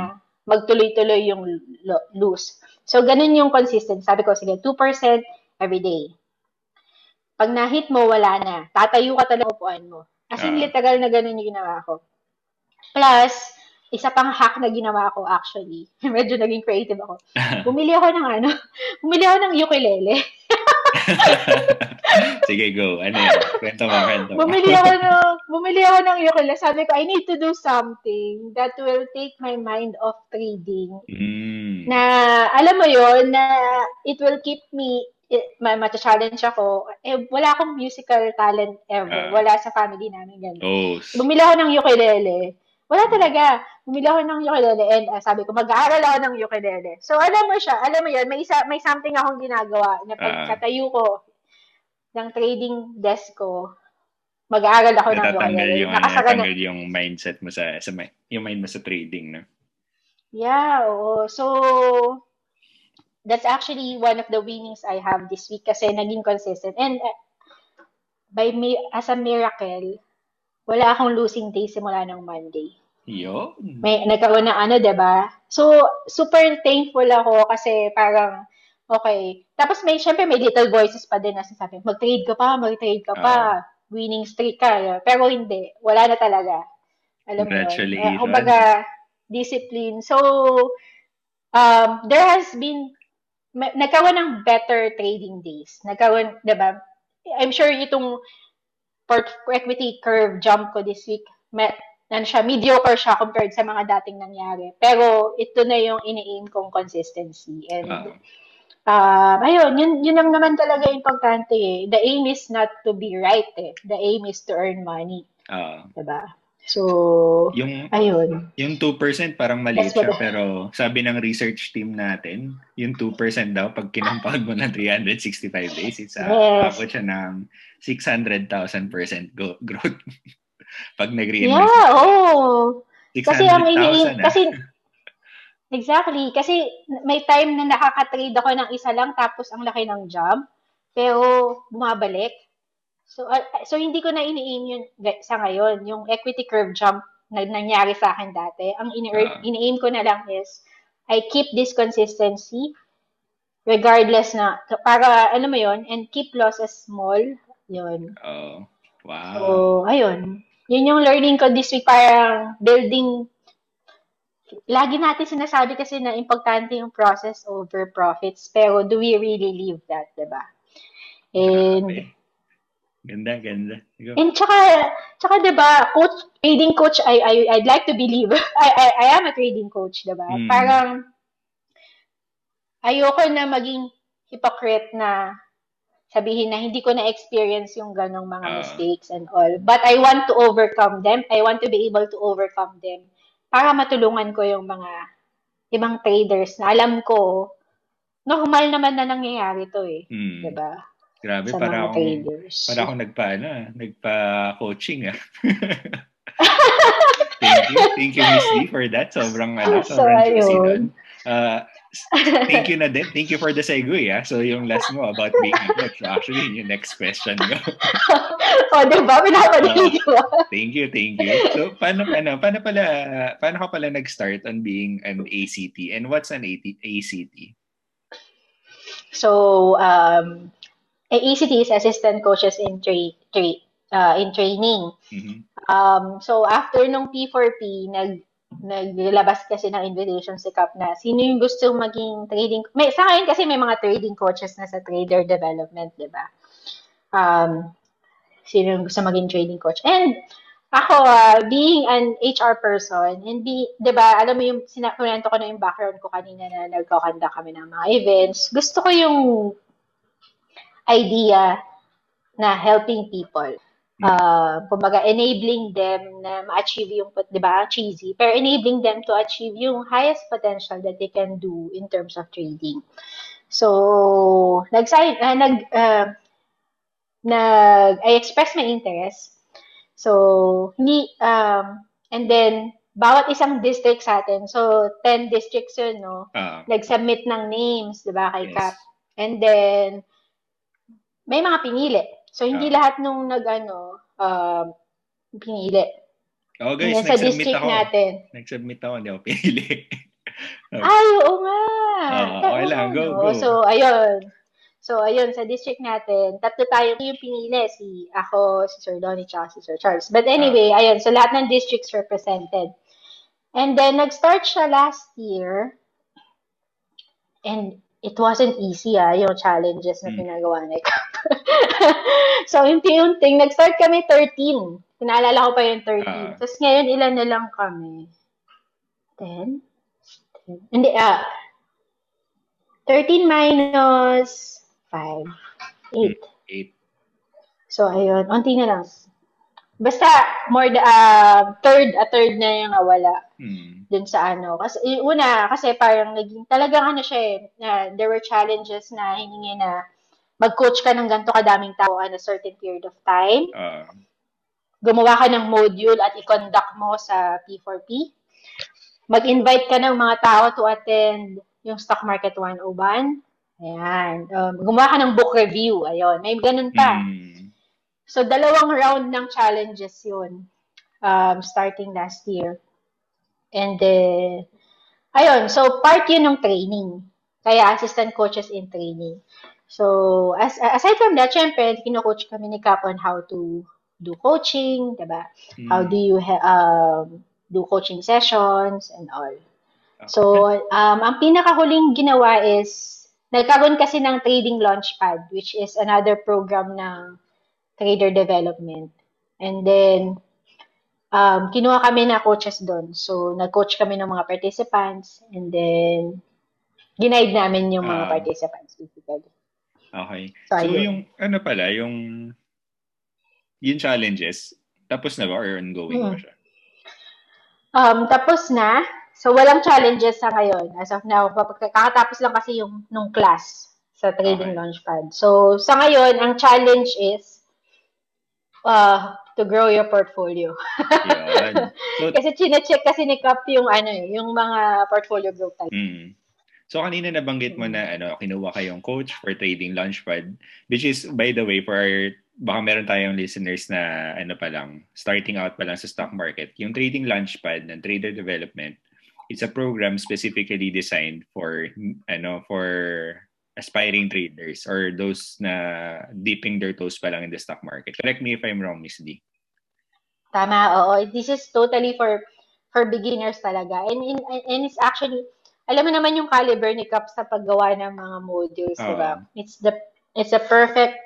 magtuloy-tuloy yung lo- lose. So, ganun yung consistent. Sabi ko, sige, 2% every day. Pag na-hit mo, wala na. Tatayo ka talaga upuan mo. As in, Ah. literal na ganun yung ginawa ko. Plus, isa pang hack na ginawa ko actually. Medyo naging creative ako. Bumili ako ng ano, bumili ako ng ukulele. Sige, go. Ano yun? Kwento mo, kwento mo. Bumili ako ng, bumili ako ng ukulele. Sabi ko, I need to do something that will take my mind off trading. Mm. Na, alam mo yon na it will keep me, ma- challenge ako. Eh, wala akong musical talent ever. Ah. wala sa family namin ganun. Oh, Bumili ako ng ukulele. Wala talaga. Bumili ako ng ukulele and ah, sabi ko, mag-aaral ako ng ukulele. So, alam mo siya, alam mo yun, may, isa, may something akong ginagawa na Ah. pagkatayo ko ng trading desk ko, mag-aaral ako ng ukulele. yung, ano, Nakasara na. natatanggal yung mindset mo sa, sa yung mind mo sa trading, no? Yeah, oo. So, that's actually one of the winnings I have this week kasi naging consistent. And uh, by as a miracle, wala akong losing day simula ng Monday. Yo. may nagkaroon ng ano, 'di ba? So, super thankful ako kasi parang okay. Tapos may syempre may little voices pa din na sasabi, mag-trade ka pa, mag-trade ka pa, winning streak ka. Pero hindi, wala na talaga. Alam mo yun. Eh, kumbaga, discipline. So, um, there has been may, nagkaroon ng better trading days. Nagkaroon, di ba? I'm sure itong equity curve jump ko this week, may, ano siya, mediocre siya compared sa mga dating nangyari. Pero ito na yung ini-aim kong consistency. And uh-huh. uh, ayun, yun, yun lang naman talaga importante eh. The aim is not to be right eh. The aim is to earn money. Uh, diba? So, yung, ayun. Yung 2% parang maliit siya, pero sabi ng research team natin, yung 2% daw, pag kinampag mo ng 365 days, it's uh, yes. abot siya ng 600,000% go- growth. pag nag-reinvest. Yeah, oh. Kasi ang ini ah. kasi Exactly. Kasi may time na nakaka-trade ako ng isa lang tapos ang laki ng jump. Pero bumabalik. So, uh, so hindi ko na ini-aim yun sa ngayon. Yung equity curve jump na nangyari sa akin dati, ang ini- uh, ini-aim ko na lang is, I keep this consistency regardless na, para, ano mo yun, and keep losses small. Yun. Oh, wow. So, ayun. Yun yung learning ko this week, parang building lagi natin sinasabi kasi na importante yung process over profits, pero do we really live that, di ba? And, okay. Ganda, ganda. Go. And tsaka, tsaka ba, coach, trading coach, I, I I'd like to believe. I, I I am a trading coach, 'di ba? Mm. Parang ayoko na maging hypocrite na sabihin na hindi ko na experience yung ganong mga uh, mistakes and all. But I want to overcome them. I want to be able to overcome them para matulungan ko yung mga ibang traders na alam ko normal naman na nangyayari to eh. Mm. 'Di ba? Grabe, sa para akong, traders. para akong nagpa, ano, nagpa-coaching ah. thank you. Thank you, Miss D, for that. Sobrang, ano, sobrang so, juicy doon. Uh, thank you na din. Thank you for the segue, ah. So, yung last mo about being a coach. Actually, yung next question ko. oh, di ba? Pinapanilig ko. thank you, thank you. So, paano, ano, paano pala, paano ka pala nag-start on being an ACT? And what's an ACT? So, um, ACT is assistant coaches in tra- tra- uh, in training. Mm-hmm. Um, so after nung P4P, nag naglabas kasi ng invitation si Cap na sino yung gusto maging trading may sa akin kasi may mga trading coaches na sa trader development, 'di ba? Um sino yung gusto maging trading coach. And ako, uh, being an HR person, and be, di ba, alam mo yung, sinakunento ko na yung background ko kanina na nagkakanda kami ng mga events. Gusto ko yung idea na helping people. Uh, kumbaga, enabling them na ma-achieve yung, di ba, cheesy, pero enabling them to achieve yung highest potential that they can do in terms of trading. So, nag-sign, uh, nag, uh, nag, I express my interest. So, hindi, um, and then, bawat isang district sa atin, so, 10 districts yun, no? Uh, nag-submit ng names, di ba, kay yes. CAP. And then, may mga pinili. So, hindi uh, lahat nung nag-ano, uh, pinili. Oh, guys, sa district ako. natin. Nag-submit ako, hindi ako pinili. Ay, oo nga. Uh, okay lang, go, go. So, ayun. So, ayun, sa district natin, tatlo tayo yung pinili. Si ako, si Sir Donnie, tsaka si Sir Charles. But anyway, uh, ayun, so lahat ng districts represented. And then, nag-start siya last year. And it wasn't easy ah, yung challenges na hmm. pinagawa ni Cap. so, unti-unting, nag-start kami 13. Pinaalala ko pa yung 13. Uh, ah. Tapos ngayon, ilan na lang kami? 10? 10? Hindi, ah, 13 minus 5. 8. 8. So, ayun, unti na lang. Basta, more, the, uh, third, a third na yung nawala. Hmm. Dun sa ano. Kasi, una, kasi parang naging, talagang ano siya eh, uh, there were challenges na hiningi na mag-coach ka ng ganito kadaming tao on a certain period of time. Uh, Gumawa ka ng module at i-conduct mo sa P4P. Mag-invite ka ng mga tao to attend yung Stock Market 101. Ayan. Um, gumawa ka ng book review. Ayun. May ganun pa. Hmm. So, dalawang round ng challenges yun um, starting last year. And then, ayun, so part yun ng training. Kaya assistant coaches in training. So, as, aside from that, syempre, kino-coach kami ni Cap on how to do coaching, diba? Mm. How do you ha- um, do coaching sessions and all. Okay. So, um, ang pinakahuling ginawa is nagkaroon kasi ng Trading Launchpad, which is another program ng trader development. And then, um, kinuha kami na coaches doon. So, nag-coach kami ng mga participants and then, ginaid namin yung mga uh, participants basically. Okay. So, so yung, ano pala, yung, yung challenges, tapos na ba or ongoing hmm. ba siya? Um, tapos na. So, walang challenges sa ngayon. As of now, kakatapos lang kasi yung nung class sa Trading okay. Launchpad. So, sa ngayon, ang challenge is uh, to grow your portfolio. so, kasi chine-check kasi ni Cap yung ano eh, yung mga portfolio growth type. Mm. So kanina nabanggit mo na ano, kinuha kayong coach for Trading Launchpad, which is by the way for our baka meron tayong listeners na ano pa lang, starting out pa lang sa stock market. Yung Trading Launchpad ng Trader Development, it's a program specifically designed for ano for aspiring traders or those na dipping their toes pa lang in the stock market. Correct me if I'm wrong, Miss D. Tama, oo. This is totally for for beginners talaga. And in, and it's actually alam mo naman yung caliber ni Cap sa paggawa ng mga modules, uh, 'di ba? It's the it's a perfect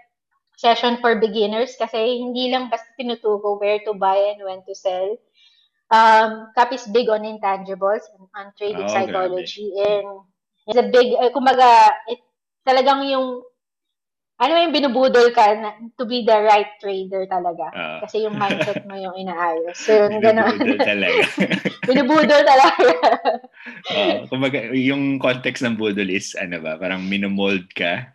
session for beginners kasi hindi lang basta tinuturo where to buy and when to sell um, Cap is big on intangibles and on trading oh, psychology. Grabe. And it's a big, uh, kumbaga, it, talagang yung, ano yung binubudol ka na, to be the right trader talaga. Uh, Kasi yung mindset mo yung inaayos. So, yung gano'n. Binubudol talaga. binubudol talaga. uh, kumbaga, yung context ng budol is, ano ba, parang minomold ka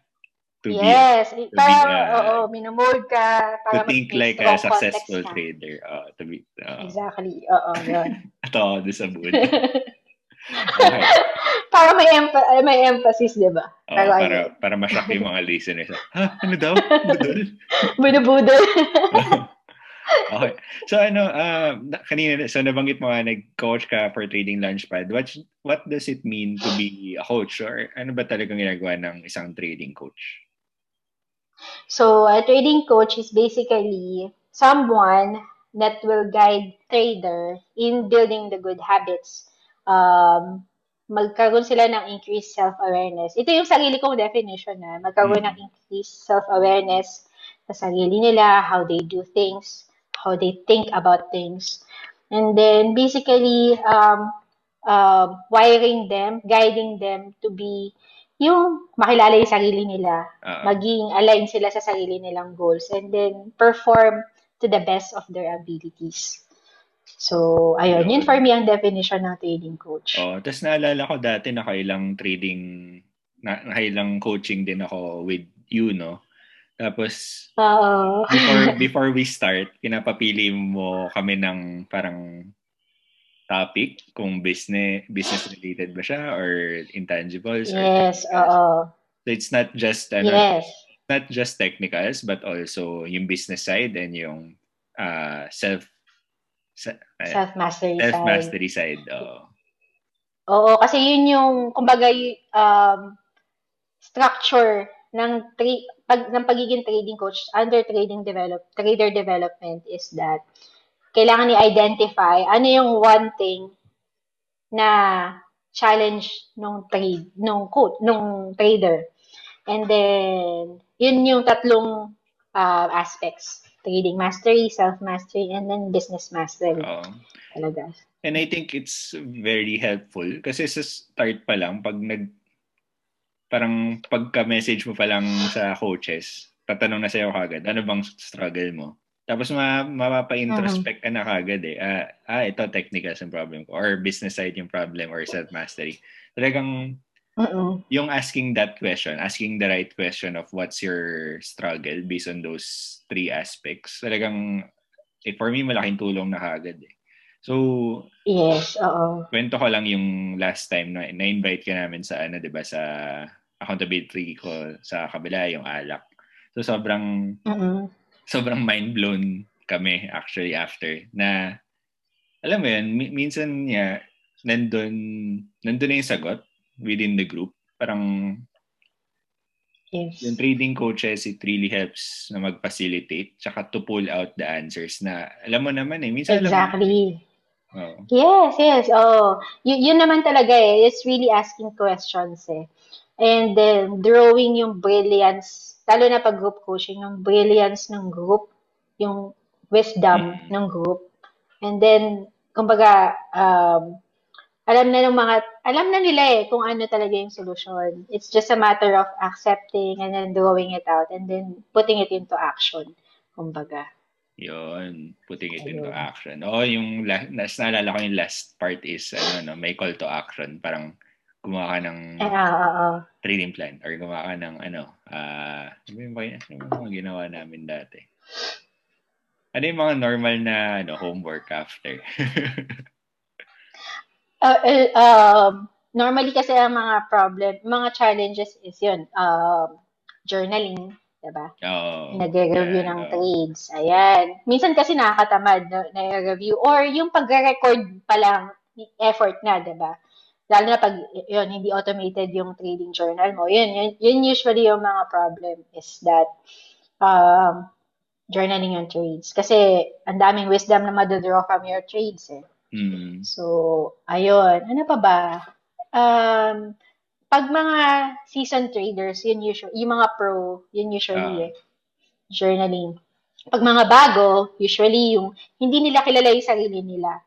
to yes, be, to parang, be, uh, oo, minomold ka. Para to think like a successful trader. Uh, to be, uh, exactly, oo, yun. Ito doon sa mood. okay. para may, emp- may emphasis, di ba? Oh, para, para, para ma-shock yung mga listeners. Ha? Ano daw? Budol? Budol-budol. okay. So ano, uh, kanina, so nabanggit mo nga, nag-coach ka for Trading Launchpad. What, what does it mean to be a coach? Or ano ba talagang ginagawa ng isang trading coach? So, a trading coach is basically someone that will guide trader in building the good habits. Um, magkaroon sila ng increased self-awareness. Ito yung sarili kong definition na magkaroon mm. ng increased self-awareness sa sarili nila, how they do things, how they think about things. And then basically um, uh, wiring them, guiding them to be yung makilala yung sarili nila, uh-huh. maging align sila sa sarili nilang goals, and then perform to the best of their abilities. So, ayun, yun for me ang definition ng trading coach. Oh, tapos naalala ko dati nakailang trading, na, nakailang coaching din ako with you, no? Tapos, uh, before, before we start, pinapapili mo kami ng parang topic kung business business related ba siya or intangibles yes oo so it's not just ano, yes. not just technicals but also yung business side and yung uh, self self mastery self mastery side, side oo Oo, kasi yun yung, kumbaga, um, structure ng, tra- pag, ng pagiging trading coach under trading develop, trader development is that kailangan i-identify ano yung one thing na challenge nung trade, nung coach, nung trader. And then, yun yung tatlong uh, aspects. Trading mastery, self-mastery, and then business mastery. Uh, Talaga. And I think it's very helpful kasi sa start pa lang, pag nag parang pagka-message mo pa lang sa coaches, tatanong na sa'yo kagad, ano bang struggle mo? Tapos ma mapapa-introspect ka na kagad eh. Uh, ah, ito technical yung problem ko. Or business side yung problem or self-mastery. Talagang Uh-oh. yung asking that question, asking the right question of what's your struggle based on those three aspects. Talagang, eh, for me, malaking tulong na kagad eh. So, yes, oo. Kwento ko lang yung last time na na-invite ka namin sa ano, 'di ba, sa accountability ko sa kabila yung alak. So sobrang uh-uh sobrang mind blown kami actually after na alam mo yun, minsan niya nandun, nandun na yung sagot within the group. Parang yes. yung trading coaches, it really helps na mag-facilitate tsaka to pull out the answers na alam mo naman eh. Minsan exactly. Alam mo, oh. Yes, yes. Oh, y- yun naman talaga eh. It's really asking questions eh. And then, drawing yung brilliance, lalo na pag group coaching, yung brilliance ng group, yung wisdom mm. ng group. And then, kumbaga, um, alam na ng mga, alam na nila eh kung ano talaga yung solution. It's just a matter of accepting and then drawing it out and then putting it into action. Kumbaga. Yun, putting it Ayun. into action. Oo, yung last, nas, naalala ko yung last part is, ano, no, may call to action. Parang gumawa ka ng uh, uh, uh. trading plan or gumawa ka ng, ano, uh, ano yung ano yung mga ginawa namin dati? Ano yung mga normal na ano, homework after? uh, uh, um, normally kasi ang mga problem, mga challenges is yun, um, journaling, diba? Oh, Nagre-review yeah, ng oh. trades. Ayan. Minsan kasi nakakatamad na, na-review. Or yung pagre-record pa lang, effort na, diba? Lalo na pag, yun, hindi automated yung trading journal mo. Yun, yun, yun usually yung mga problem is that um, journaling yung trades. Kasi ang daming wisdom na madodraw from your trades eh. Mm. So, ayun. Ano pa ba? Um, pag mga season traders, yun usually, yung mga pro, yun usually uh. eh, journaling. Pag mga bago, usually yung hindi nila kilala yung sarili nila.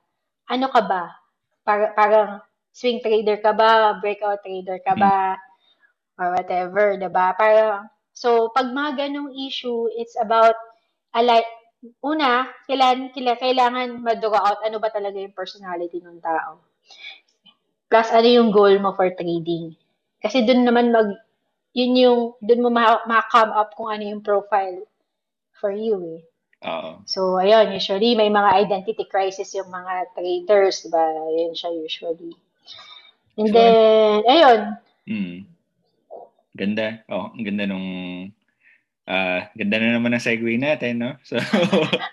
Ano ka ba? Para, parang swing trader ka ba? Breakout trader ka ba? Mm. Or whatever, diba? Parang, so, pag mga ganong issue, it's about, alike, una, kailangan, kailangan ma-draw out ano ba talaga yung personality ng tao. Plus, ano yung goal mo for trading. Kasi dun naman mag, yun yung, dun mo ma-come up kung ano yung profile for you eh. Oo. So, ayun, usually may mga identity crisis yung mga traders, diba? Yun siya usually. And so, then, ayun. Mm. Ganda. Oh, ang ganda nung uh, ganda na naman ang segue natin, no? So,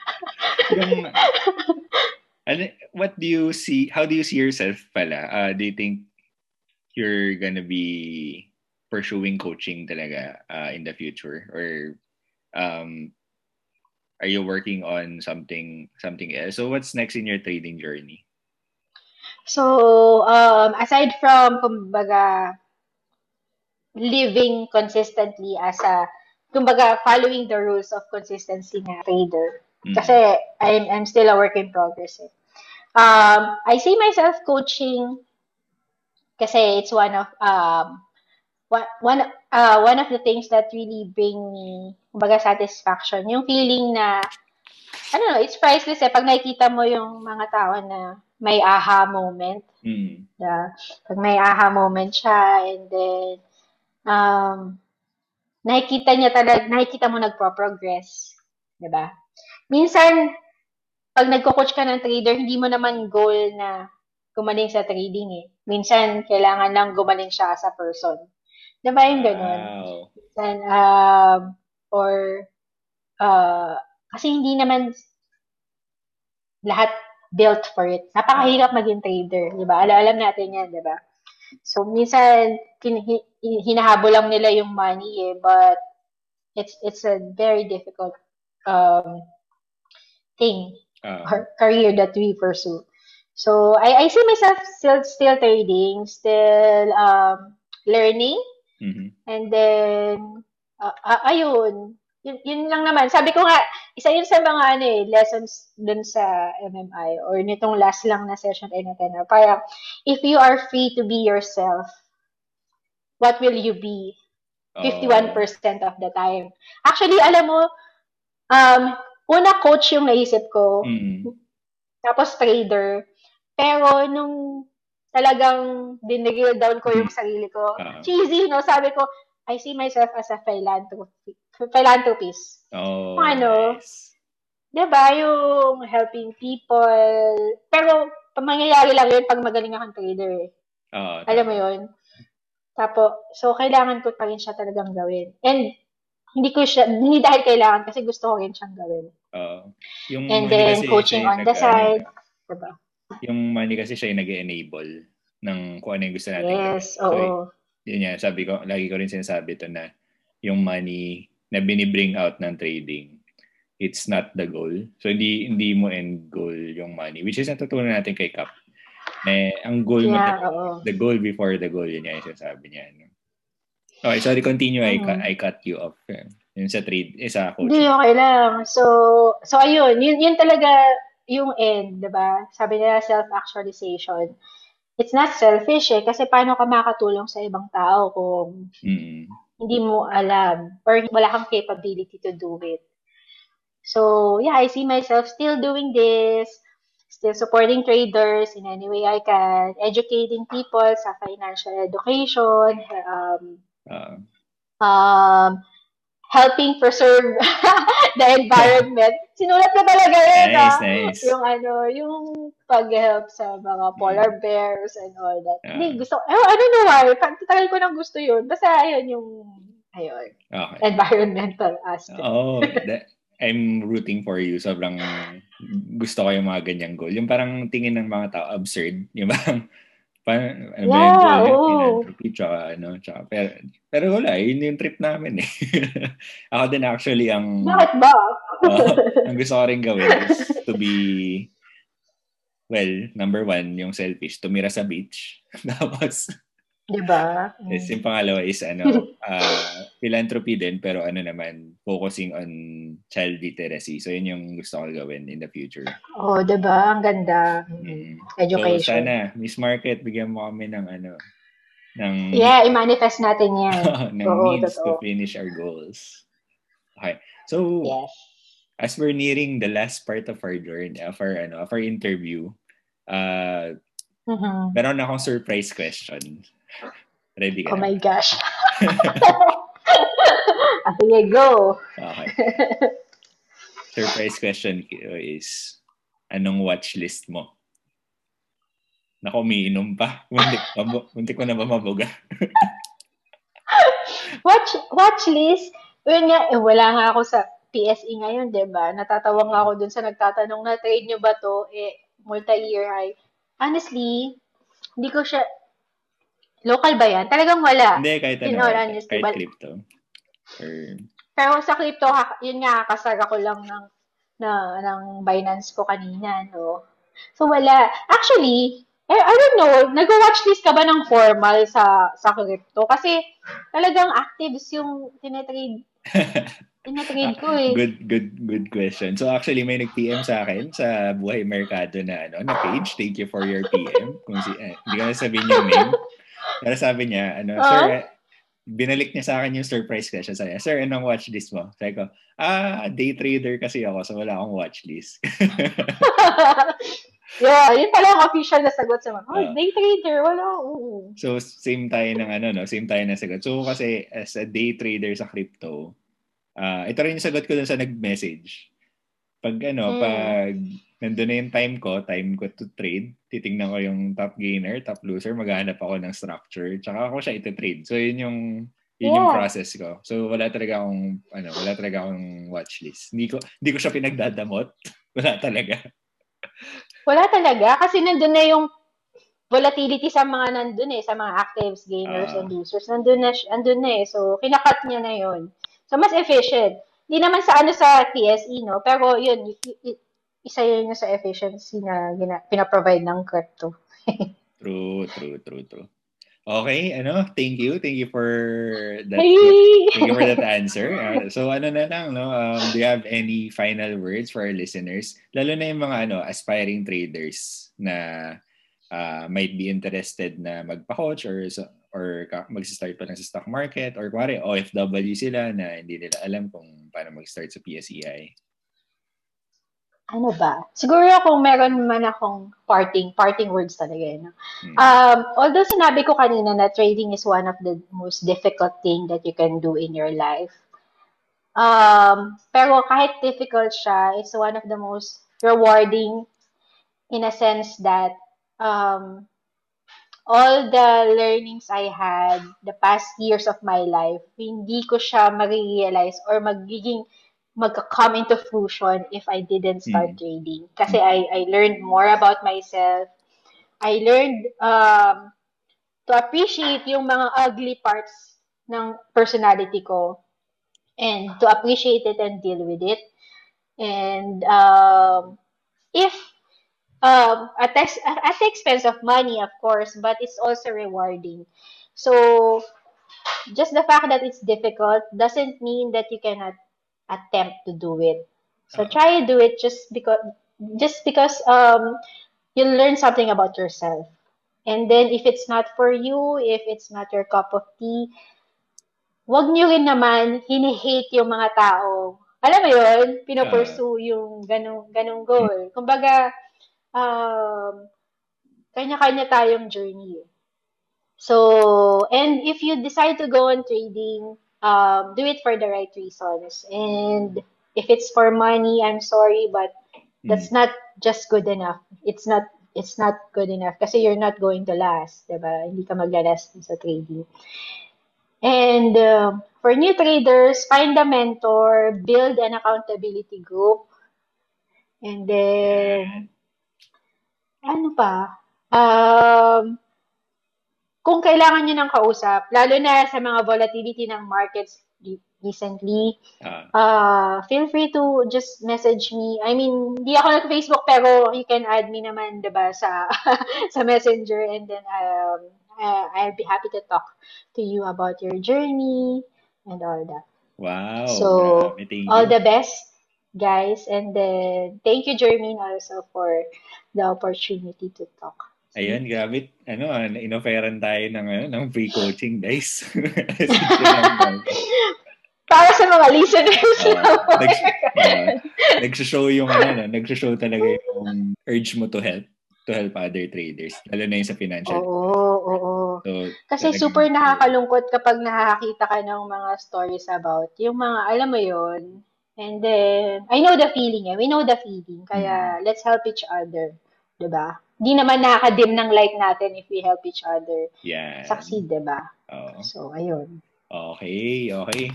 yung, ano, what do you see, how do you see yourself pala? Uh, do you think you're gonna be pursuing coaching talaga uh, in the future? Or um, are you working on something something else? So what's next in your trading journey? So, um, aside from, kumbaga, living consistently as a kumbaga, following the rules of consistency na trader. Mm-hmm. Kasi I'm, I'm still a work in progress eh. Um, I see myself coaching kasi it's one of um one one uh one of the things that really bring me kumbaga satisfaction yung feeling na I don't know it's priceless eh pag nakikita mo yung mga tao na may aha moment mm. yeah pag may aha moment siya and then um nakikita niya talaga, nakikita mo nagpo-progress. Di ba? Minsan, pag nagko-coach ka ng trader, hindi mo naman goal na gumaling sa trading eh. Minsan, kailangan lang gumaling siya as a person. Di ba yung ganun? Wow. Minsan, um, or, uh, kasi hindi naman lahat built for it. Napakahirap maging trader, di ba? Alam, alam natin yan, di ba? So, minsan, kin- hinahabol lang nila yung money eh, but it's it's a very difficult um, thing uh, or career that we pursue. So I, I see myself still still trading, still um, learning, mm-hmm. and then uh, uh, ayun, yun, yun lang naman. Sabi ko nga, isa yun sa mga ano eh, lessons dun sa MMI or nitong last lang na session ay natin. Parang, if you are free to be yourself, what will you be? 51% of the time. Actually, alam mo, um, una coach yung naisip ko. Mm-hmm. Tapos trader. Pero nung talagang dinigil down ko yung sarili ko, uh-huh. cheesy, no? Sabi ko, I see myself as a philanthropy, philanthropist. Oh, ano, nice. Diba? Yung helping people. Pero, mangyayari lang yun pag magaling akong trader. Eh. Oh, Alam mo yun? Tapos, so kailangan ko pa rin siya talagang gawin. And hindi ko siya, hindi dahil kailangan kasi gusto ko rin siyang gawin. Uh, yung And then coaching on the side. Diba? Yung money kasi siya yung nag-enable ng kung ano yung gusto natin. Yes, oo. So, yun yan, sabi ko, lagi ko rin sinasabi to na yung money na binibring out ng trading, it's not the goal. So, hindi, hindi mo end goal yung money, which is natutunan natin kay Cap eh, ang goal yeah, mo, the goal before the goal, yun yung sinasabi niya. No? Okay, sorry, continue. I, cut, I cut you off. Yung sa trade, eh, sa coaching. Hindi, okay lang. So, so ayun, yun, yun talaga yung end, di ba? Sabi nila self-actualization. It's not selfish eh, kasi paano ka makatulong sa ibang tao kung mm. Hindi mo alam or wala kang capability to do it. So, yeah, I see myself still doing this, still supporting traders in any way I can, educating people sa financial education, um, uh. um, helping preserve the environment. Sinulat ko talaga yun, nice, ah. nice. Yung ano, yung pag-help sa mga polar mm. bears and all that. Yeah. Hindi, gusto, eh, I don't know why, tagal ko nang gusto yun. Basta ayun yung, ayun, okay. environmental aspect. Oh, that, I'm rooting for you. Sobrang gusto ko yung mga ganyang goal. Yung parang tingin ng mga tao, absurd. Yung parang, pa, ano yeah, ba yung goal, philanthropy, tsaka ano, tsaka, pero, pero wala, yun yung trip namin eh. ako din actually ang... Bakit ba? uh, ang gusto ko rin gawin is to be, well, number one, yung selfish, tumira sa beach. Tapos, Diba? Yes, yung pangalawa is ano, uh, philanthropy din pero ano naman, focusing on child literacy. So yun yung gusto ko gawin in the future. Oh, 'di ba? Ang ganda. Mm. Education. So sana, Miss Market, bigyan mo kami ng ano, ng Yeah, i-manifest natin 'yan. ng Oo, means totoo. to finish our goals. Okay. So, yes. as we're nearing the last part of our journey, of our, ano, of our interview, uh, Mm-hmm. Meron akong surprise question. Ready ka Oh na? my gosh. ah, sige, go. Okay. Surprise question is, anong watch list mo? Naku, umiinom pa. Muntik, muntik ko na ba mabuga? watch, watch list? Yun nga, eh, wala nga ako sa PSE ngayon, di ba? Natatawa nga ako dun sa nagtatanong na trade nyo ba to? Eh, multi-year high. Honestly, hindi ko siya, Local ba yan? Talagang wala. Hindi, kahit ano. All honesty, kahit crypto. Or... Pero sa crypto, yun nga, kasara ko lang ng, na, ng Binance ko kanina, no? So, wala. Actually, eh, I don't know, nag-watchlist ka ba ng formal sa sa crypto? Kasi talagang actives yung tinetrade Tinatrade ko eh. Good, good, good question. So actually, may nag-PM sa akin sa Buhay Merkado na ano, na page. Thank you for your PM. Kung si, eh, hindi ko na sabihin yung name. Pero sabi niya, ano, uh-huh. sir, binalik niya sa akin yung surprise question. Sabi niya, sir, anong watch list mo? Sabi ko, ah, day trader kasi ako, so wala akong watch list. yeah, yun pala ang official na sagot sa mga, oh, uh, day trader, wala. Uh. So, same tayo ng ano, no? Same tayo ng sagot. So, kasi as a day trader sa crypto, uh, ito rin yung sagot ko dun sa nag-message. Pag ano, hmm. pag nandun na yung time ko, time ko to trade, titingnan ko yung top gainer, top loser, maghahanap ako ng structure, tsaka ako siya ito-trade. So, yun yung yun yeah. yung process ko. So, wala talaga akong, ano, wala talaga akong watch list. Hindi ko, hindi ko siya pinagdadamot. wala talaga. wala talaga. Kasi nandun na yung volatility sa mga nandun eh, sa mga actives, gainers, uh, and losers. Nandun na, nandun na eh. So, kinakat niya na yun. So, mas efficient. Hindi naman sa ano sa TSE, no? Pero yun, isa yun yung sa efficiency na gina, pinaprovide ng crypto. true, true, true, true. Okay, ano, thank you. Thank you for that. Hey! Thank you for that answer. Uh, so ano na lang, no? Um, do you have any final words for our listeners? Lalo na yung mga ano, aspiring traders na uh, might be interested na magpa-coach or or mag-start pa lang sa stock market or kuwari OFW sila na hindi nila alam kung paano mag-start sa PSEI ano ba? Siguro kung meron man akong parting, parting words talaga. No? Hmm. Um, although sinabi ko kanina na trading is one of the most difficult thing that you can do in your life. Um, pero kahit difficult siya, it's one of the most rewarding in a sense that um, all the learnings I had the past years of my life, hindi ko siya mag-realize or magiging magka-come into fruition if I didn't start mm. trading. Kasi mm. I, I learned more about myself. I learned um, to appreciate yung mga ugly parts ng personality ko and to appreciate it and deal with it. And um, if um, at, at the expense of money, of course, but it's also rewarding. So, just the fact that it's difficult doesn't mean that you cannot attempt to do it. So try to do it just because just because um you'll learn something about yourself. And then if it's not for you, if it's not your cup of tea, wag niyo rin naman hini-hate yung mga tao. Alam mo yun, pinopursue yung ganong, ganong goal. Kumbaga, um, kanya-kanya tayong journey. So, and if you decide to go on trading, um, do it for the right reasons. And if it's for money, I'm sorry, but that's not just good enough. It's not it's not good enough kasi you're not going to last, 'di ba? Hindi ka maglalast sa trading. And uh, for new traders, find a mentor, build an accountability group. And then ano pa? Um, kung kailangan nyo ng kausap, lalo na sa mga volatility ng markets recently, Ah. uh, feel free to just message me. I mean, hindi ako nag-Facebook pero you can add me naman, 'di ba, sa sa Messenger and then um uh, I'll be happy to talk to you about your journey and all that. Wow. So, grabe, All the best, guys, and then thank you Jermaine also for the opportunity to talk. Ayun, grabe. Ano, ah, inoferan tayo ng, ano, ng free coaching, guys. Para sa mga listeners Oo. lang. Nags, uh, nagsishow yung ano, no? nagsishow talaga yung urge mo to help to help other traders. Lalo na yung sa financial. Oo, oo. So, Kasi talagang- super nakakalungkot kapag nakakita ka ng mga stories about yung mga, alam mo yon And then, I know the feeling eh. We know the feeling. Kaya, let's help each other. 'Di ba? Di naman nakaka-dim ng light natin if we help each other Yan. succeed, 'di ba? Oo. So, ayun. Okay, okay.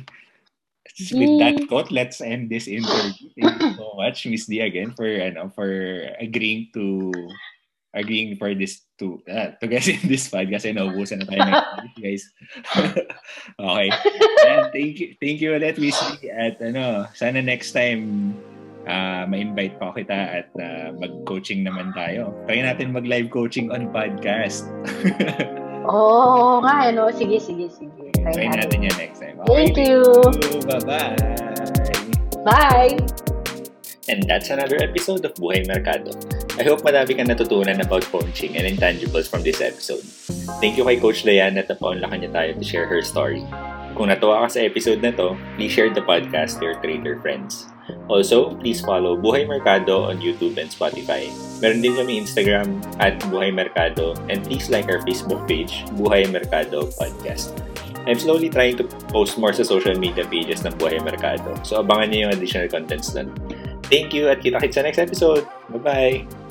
With that quote, let's end this interview. Thank you so much, Miss D, again, for ano, for agreeing to agreeing for this to uh, to guys in this pod kasi naubusan na tayo ng time, guys. okay. And thank you thank you ulit, Miss D. At ano, sana next time ah ma-invite pa kita at ah, mag-coaching naman tayo. Try natin mag-live coaching on podcast. Oo nga, ano. Sige, sige, sige. Try Try natin. yan next time. Thank you. Bye-bye. Bye! And that's another episode of Buhay Merkado. I hope madami kang natutunan about coaching and intangibles from this episode. Thank you kay Coach Diane at napaunlakan niya tayo to share her story. Kung natuwa ka sa episode na to, please share the podcast to your trader friends. Also, please follow Buhay Merkado on YouTube and Spotify. Meron din kami Instagram at Buhay Merkado and please like our Facebook page, Buhay Merkado Podcast. I'm slowly trying to post more sa social media pages ng Buhay Merkado. So abangan niyo yung additional contents doon. Thank you at kita-kits sa next episode. Bye-bye!